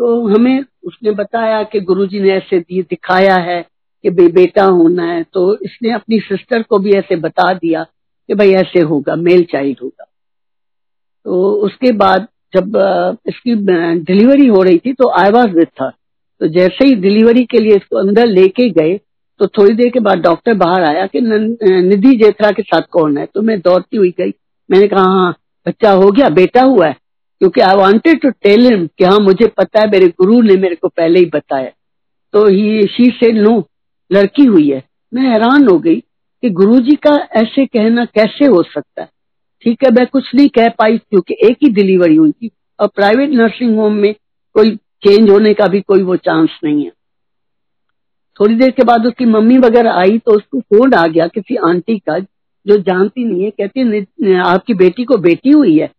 तो हमें उसने बताया कि गुरुजी ने ऐसे दिए दिखाया है कि बे, बेटा होना है तो इसने अपनी सिस्टर को भी ऐसे बता दिया कि भाई ऐसे होगा मेल चाइल्ड होगा। तो उसके बाद जब इसकी डिलीवरी हो रही थी तो आई वॉज़ विथ था तो जैसे ही डिलीवरी के लिए इसको अंदर लेके गए तो थोड़ी देर के बाद डॉक्टर बाहर आया कि निधि जेत्रा के साथ कौन है। तो मैं दौड़ती हुई गई। मैंने कहा हाँ बच्चा हो गया बेटा हुआ है। क्योंकि I wanted to tell him कि हाँ मुझे पता है, मेरे गुरु ने मेरे को पहले ही बताया। तो ही शी से नो लड़की हुई है। मैं हैरान हो गई कि गुरुजी का ऐसे कहना कैसे हो सकता है? ठीक है, मैं कुछ नहीं कह पाई क्योंकि एक ही डिलीवरी हुई थी। और प्राइवेट नर्सिंग होम में कोई चेंज होने का भी कोई वो चांस नहीं है। थोड़ी देर के बाद उसकी मम्मी वगैरह आई तो उसको फ़ोन आ गया किसी आंटी का जो जानती नहीं है, कहती है आपकी बेटी को बेटी हुई है।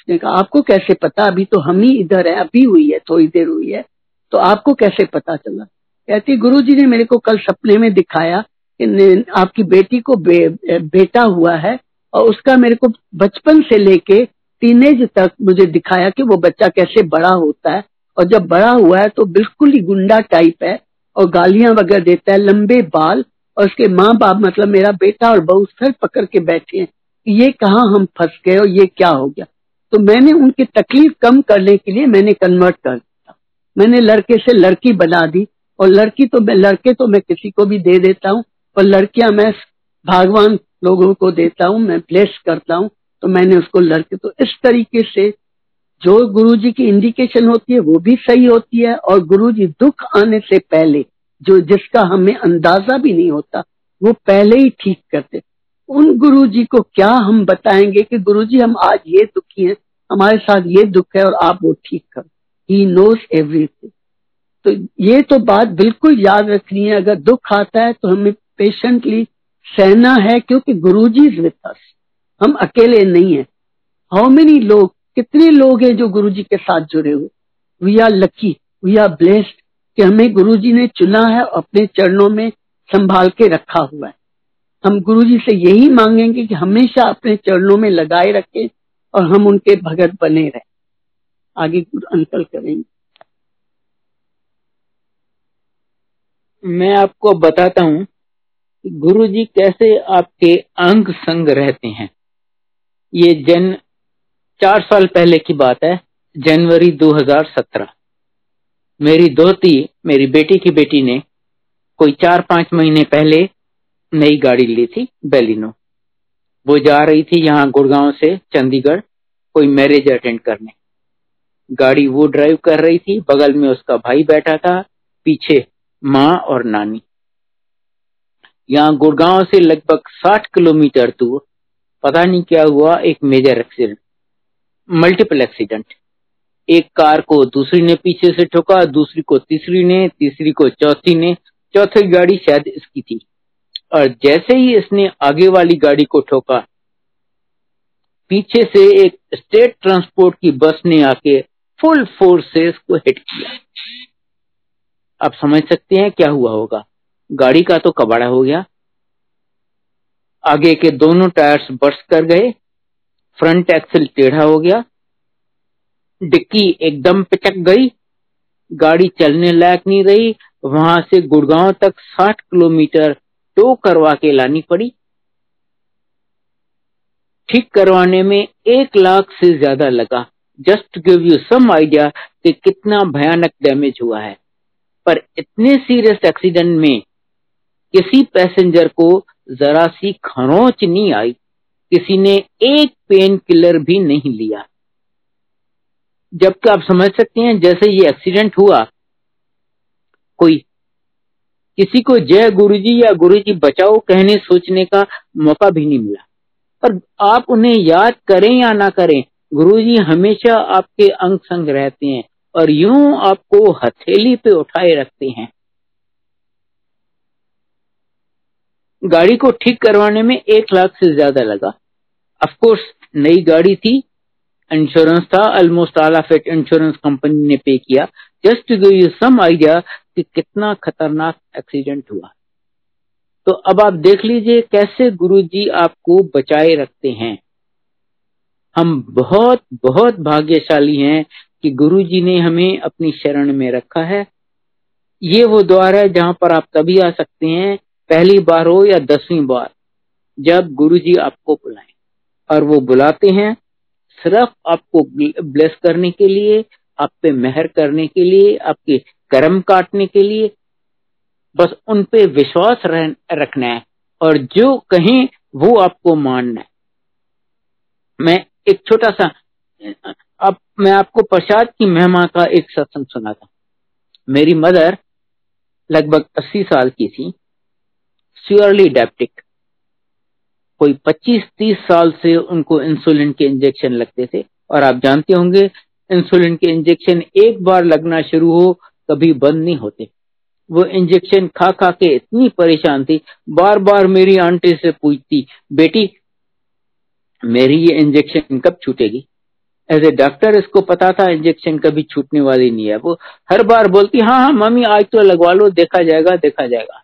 उसने कहा आपको कैसे पता? अभी तो हम ही इधर है अभी हुई है थोड़ी देर हुई है तो आपको कैसे पता चला? कहती गुरु जी ने मेरे को कल सपने में दिखाया कि आपकी बेटी को बे, बेटा हुआ है और उसका मेरे को बचपन से लेके टीनेज तक मुझे दिखाया कि वो बच्चा कैसे बड़ा होता है और जब बड़ा हुआ है तो बिल्कुल ही गुंडा टाइप है और गालियाँ वगैरह देता है लंबे बाल और उसके माँ बाप मतलब मेरा बेटा और बहू सर पकड़ के बैठे हैं ये कहा हम फंस गए और ये क्या हो गया? तो मैंने उनकी तकलीफ़ कम करने के लिए मैंने कन्वर्ट कर दिया। मैंने लड़के से लड़की बना दी, और लड़की तो मैं, लड़के तो मैं किसी को भी दे देता हूँ, और लड़कियाँ मैं भगवान लोगों को देता हूँ, मैं ब्लेस करता हूँ तो मैंने उसको लड़के तो इस तरीके से जो गुरु जी की इंडिकेशन होती है, वो भी सही होती है, और गुरु जी दुख आने से पहले, जो जिसका हमें अंदाज़ा भी नहीं होता, वो पहले ही ठीक करते। उन गुरु जी को क्या हम बताएँगे कि गुरु जी हम आज ये दुखी हैं, हमारे साथ ये दुख है और आप वो ठीक कर। ही नोज़ एवरीथिंग तो ये तो बात बिल्कुल याद रखनी है, अगर दुख आता है तो हमें पेशेंटली सहना है, क्योंकि गुरु जी विथ अस हम अकेले नहीं है। हाउ मेनी लोग, कितने लोग हैं जो गुरु जी के साथ जुड़े हुए? We are lucky we are blessed कि हमें गुरु जी ने चुना है अपने चरणों में संभाल के रखा हुआ है। हम गुरु जी से यही मांगेंगे कि हमेशा अपने चरणों में लगाए रखें और हम उनके भगत बने रहे। आगे गुरु अंकल करेंगे। मैं आपको बताता हूँ गुरु जी कैसे आपके अंग संग रहते हैं। ये जन चार साल पहले की बात है, जनवरी 2017 मेरी दोती मेरी बेटी की बेटी ने कोई चार पाँच महीने पहले नई गाड़ी ली थी बेलिनो वो जा रही थी यहाँ गुड़गांव से, चंडीगढ़, कोई मैरिज अटेंड करने। गाड़ी वो ड्राइव कर रही थी, बगल में उसका भाई बैठा था, पीछे माँ और नानी। यहाँ गुड़गांव से लगभग 60 किलोमीटर दूर, पता नहीं क्या हुआ, एक मेजर एक्सीडेंट मल्टीपल एक्सीडेंट एक कार को दूसरी ने पीछे से ठोका, दूसरी को तीसरी ने, तीसरी को चौथी ने, चौथी गाड़ी शायद इसकी थी। और जैसे ही इसने आगे वाली गाड़ी को ठोका, पीछे से एक स्टेट ट्रांसपोर्ट की बस ने आके फुल फोर्स से इसको हिट किया। आप समझ सकते हैं क्या हुआ होगा। गाड़ी का तो कबाड़ा हो गया। आगे के दोनों टायर्स बर्स्ट कर गए। फ्रंट एक्सल टेढ़ा हो गया। डिक्की एकदम पिचक गई। गाड़ी चलने लायक नहीं रही। वहाँ से गुड़गांव तक 60 किलोमीटर टो करवा के लानी पड़ी। ठीक करवाने में एक लाख से ज़्यादा लगा। Just give you some idea कि कितना भयानक डैमेज हुआ है। पर इतने सीरियस एक्सीडेंट में किसी पैसेंजर को जरा सी खरोच नहीं आई। किसी ने एक पेन किलर भी नहीं लिया। जबकि आप समझ सकते हैं, जैसे ये एक्सीडेंट हुआ, कोई किसी को जय गुरुजी या गुरुजी बचाओ कहने सोचने का मौका भी नहीं मिला। पर आप उन्हें याद करें या ना करें, गुरुजी हमेशा आपके अंग संग रहते हैं और यूँ आपको हथेली पे उठाए रखते हैं। गाड़ी को ठीक करवाने में एक लाख से ज़्यादा लगा। अफकोर्स नई गाड़ी थी इंश्योरेंस था almost all of it insurance company ने पे किया। Just to give you some idea कि कितना खतरनाक एक्सीडेंट हुआ। तो अब आप देख लीजिए कैसे गुरुजी आपको बचाए रखते हैं। हम बहुत बहुत भाग्यशाली हैं कि गुरु जी ने हमें अपनी शरण में रखा है। ये वो द्वार है जहाँ पर आप तभी आ सकते हैं पहली बार हो या दसवीं बार, जब गुरु जी आपको बुलाएँ। और वो बुलाते हैं सिर्फ़ आपको ब्लेस करने के लिए आप पे मेहर करने के लिए, आपके कर्म काटने के लिए, बस उन पे विश्वास रखना है। और जो कहें, वो आपको मानना है। मैं एक छोटा सा, अब मैं आपको प्रसाद की महिमा का एक सत्संग सुना था मेरी मदर लगभग 80 साल की थी। स्योरली डेप्टिक कोई 25-30 साल से उनको इंसुलिन के इंजेक्शन लगते थे। और आप जानते होंगे इंसुलिन के इंजेक्शन एक बार लगना शुरू हो कभी बंद नहीं होते। वो इंजेक्शन खा खा के इतनी परेशान थी। बार बार मेरी आंटी से पूछती, बेटी, मेरी ये इंजेक्शन कब छूटेगी? एज ए डॉक्टर इसको पता था इंजेक्शन कभी छूटने वाली नहीं है। वो हर बार बोलती हाँ हाँ मम्मी, आज तो लगवा लो, देखा जाएगा देखा जाएगा।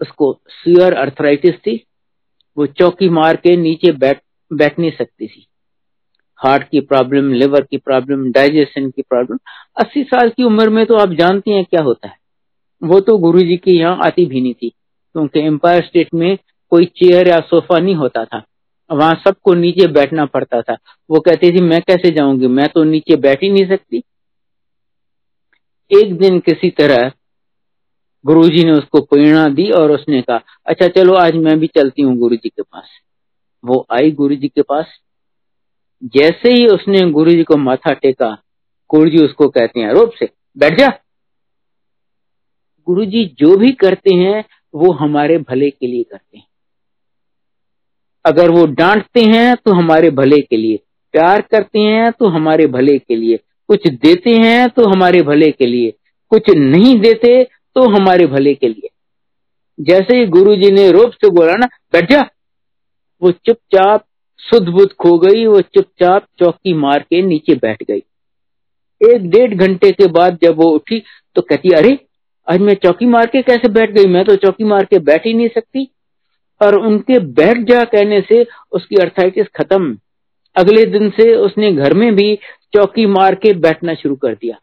उसको सीयर अर्थराइटिस थी। वो चौकी मार के नीचे बैठ बैठ नहीं सकती थी। हार्ट की प्रॉब्लम, लिवर की प्रॉब्लम, डाइजेशन की प्रॉब्लम, अस्सी साल की उम्र में तो आप जानते हैं क्या होता है। वो तो गुरु जी की यहाँ आती भी नहीं थी, क्योंकि एम्पायर स्टेट में कोई चेयर या सोफा नहीं होता था। वहाँ सबको नीचे बैठना पड़ता था। वो कहती थी, मैं कैसे जाऊँगी? मैं तो नीचे बैठ ही नहीं सकती। एक दिन किसी तरह गुरुजी ने उसको प्रेरणा दी और उसने कहा अच्छा चलो, आज मैं भी चलती हूँ गुरु जी के पास। वो आई गुरु जी के पास। जैसे ही उसने गुरु जी को माथा टेका गुरु जी उसको कहते हैं रोप से, बैठ जा। गुरु जी जो भी करते हैं, वो हमारे भले के लिए करते हैं। अगर वो डांटते हैं तो हमारे भले के लिए। प्यार करते हैं तो हमारे भले के लिए। कुछ देते हैं तो हमारे भले के लिए। कुछ नहीं देते तो हमारे भले के लिए। जैसे ही गुरु जी ने रूप से बोला ना, बैठ जा। वो चुपचाप शुद्ध बुद्ध खो गई, वो चुपचाप चौकी मार के नीचे बैठ गई। एक डेढ़ घंटे के बाद जब वो उठी तो कहती, अरे, आज मैं चौकी मार के कैसे बैठ गई? मैं तो चौकी मार के बैठ ही नहीं सकती। और उनके बैठ जा कहने से उसकी अर्थाइटिस खत्म। अगले दिन से उसने घर में भी चौकी मार के बैठना शुरू कर दिया।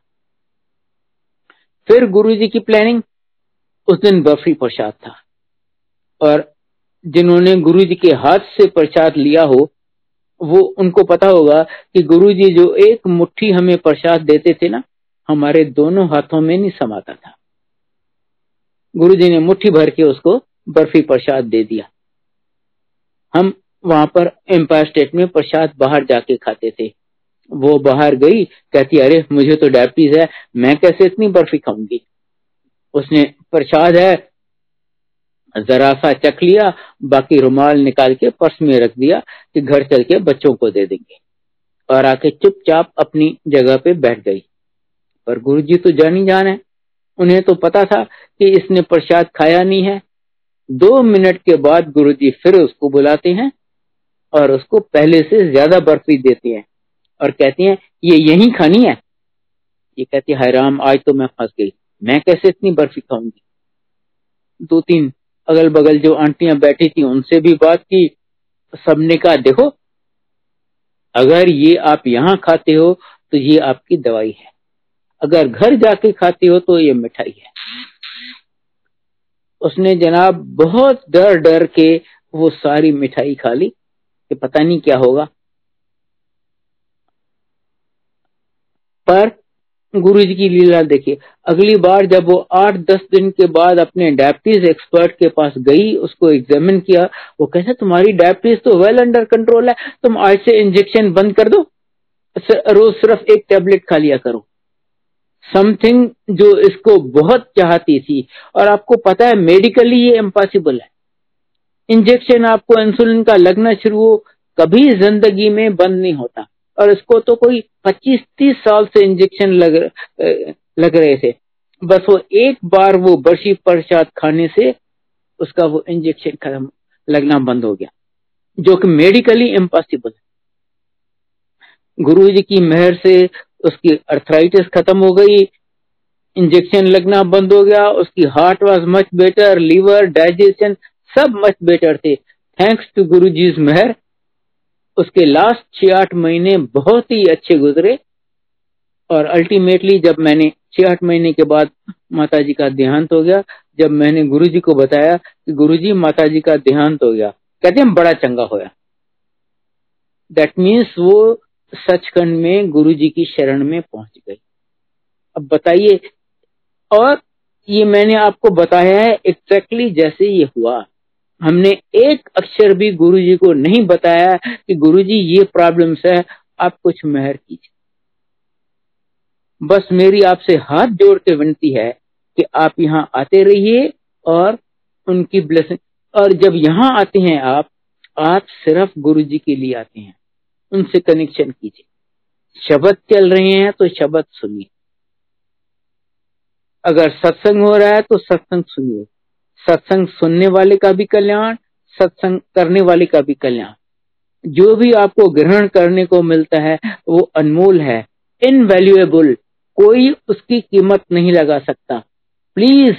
फिर गुरुजी की प्लानिंग उस दिन बर्फ़ी प्रसाद था। और जिन्होंने गुरु जी के हाथ से प्रसाद लिया हो, वो उनको पता होगा कि गुरु जी जो एक मुट्ठी हमें प्रसाद देते थे ना, हमारे दोनों हाथों में नहीं समाता था। गुरुजी ने मुट्ठी भर के उसको बर्फ़ी प्रसाद दे दिया। हम वहाँ पर एम्पायर स्टेट में प्रसाद बाहर जाके खाते थे। वो बाहर गई, कहती, अरे, मुझे तो डायबिटीज़ है, मैं कैसे इतनी बर्फ़ी खाऊँगी? उसने, प्रसाद है जरा सा चख लिया, बाकी रुमाल निकाल के पर्स में रख दिया कि घर चल के बच्चों को दे देंगे। और आके चुपचाप अपनी जगह पे बैठ गई। पर गुरुजी तो जानी जान है। उन्हें तो पता था कि इसने प्रसाद खाया नहीं है। दो मिनट के बाद गुरुजी फिर उसको बुलाते हैं और उसको पहले से ज़्यादा बर्फ़ी देते हैं और कहते हैं, ये यही खानी है? ये कहती है राम, आज तो मैं फंस गई। मैं कैसे इतनी बर्फ़ी खाऊँगी? दो तीन अगल बगल जो आंटियाँ बैठी थी, उनसे भी बात की, सबने कहा, देखो, अगर ये आप यहाँ खाते हो तो ये आपकी दवाई है। अगर घर जाके खाते हो तो ये मिठाई है। उसने जनाब बहुत डर डर के वो सारी मिठाई खा ली, कि पता नहीं क्या होगा। पर गुरु जी की लीला देखिए अगली बार जब वो आठ दस दिन के बाद अपने डायबिटीज़ एक्सपर्ट के पास गई, उसको एग्जामिन किया, वो कहते, तुम्हारी डायबिटीज़ तो वेल अंडर कंट्रोल है, तुम आज से इंजेक्शन बंद कर दो रोज सिर्फ़ एक टेबलेट खा लिया करो। समथिंग जो इसको बहुत चाहती थी, और आपको पता है मेडिकली ये इम्पॉसिबल है। इंजेक्शन आपको इंसुलिन का लगना शुरू हो, कभी ज़िंदगी में बंद नहीं होता। और इसको तो कोई 25-30 साल से इंजेक्शन लग लग रहे थे। बस वो एक बार वो बर्शी प्रसाद खाने से उसका वो इंजेक्शन खत्म, लगना बंद हो गया, जो कि मेडिकली इम्पॉसिबल गुरु जी की मेहर से उसकी अर्थराइटिस खत्म हो गई इंजेक्शन लगना बंद हो गया, उसकी heart was much better liver digestion सब मच बेटर थे। थैंक्स टू गुरु जी मेहर उसके लास्ट छह आठ महीने बहुत ही अच्छे गुजरे। और अल्टीमेटली जब मैंने छह आठ महीने के बाद माता जी का देहांत हो गया, जब मैंने गुरु जी को बताया कि गुरु जी माता जी का देहांत हो गया कहते हैं बड़ा चंगा होया। दैट मीन्स वो सचखंड में गुरु जी की शरण में पहुँच गई। अब बताइए, और ये मैंने आपको बताया है एग्जैक्टली जैसे ये हुआ। हमने एक अक्षर भी गुरु जी को नहीं बताया कि गुरु जी ये प्रॉब्लम्स है, आप कुछ मेहर कीजिए। बस मेरी आपसे हाथ जोड़ के विनती है कि आप यहाँ आते रहिए और उनकी ब्लेसिंग और जब यहाँ आते हैं आप आप सिर्फ़ गुरु जी के लिए आते हैं। उनसे कनेक्शन कीजिए। शब्द चल रहे हैं तो शब्द सुनिए। अगर सत्संग हो रहा है तो सत्संग सुनिए। सत्संग सुनने वाले का भी कल्याण, सत्संग करने वाले का भी कल्याण। जो भी आपको ग्रहण करने को मिलता है, वो अनमोल है। इनवैल्यूएबल कोई उसकी कीमत नहीं लगा सकता। प्लीज़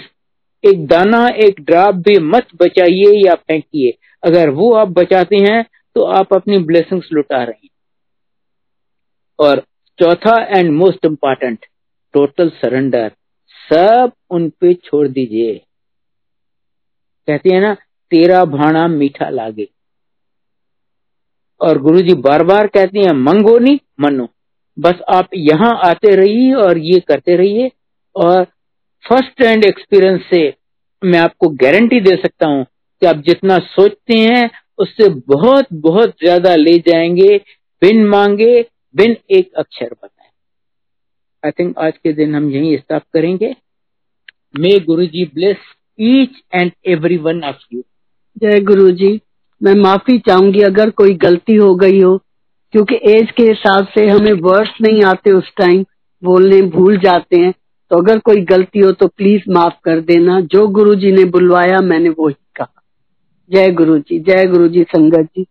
एक दाना, एक ड्राप भी मत बचाइए या फेंकिए। अगर वो आप बचाते हैं तो आप अपनी ब्लेसिंग्स लुटा रहे हैं। और चौथा and most important total surrender सब उन पे छोड़ दीजिए। कहते हैं ना, तेरा भाणा मीठा लागे। और गुरुजी बार बार कहते हैं, मंगो नहीं मनो बस आप यहाँ आते रहिए और ये करते रहिए और फ़र्स्ट हैंड एक्सपीरियंस से मैं आपको गारंटी दे सकता हूँ कि आप जितना सोचते हैं, उससे बहुत बहुत ज़्यादा ले जाएँगे, बिन मांगे, बिन एक अक्षर बताए। आई थिंक आज के दिन हम यही स्टॉप करेंगे। May Guru ji bless each and every one of you जय गुरु जी मैं माफ़ी चाहूँगी अगर कोई गलती हो गई हो, क्योंकि एज के हिसाब से हमें वर्ड्स नहीं आते उस टाइम, बोलने भूल जाते हैं। तो अगर कोई गलती हो तो प्लीज़ माफ़ कर देना। जो गुरु जी ने बुलवाया, मैंने वो ही कहा। जय गुरु जी जय गुरु जी संगत जी।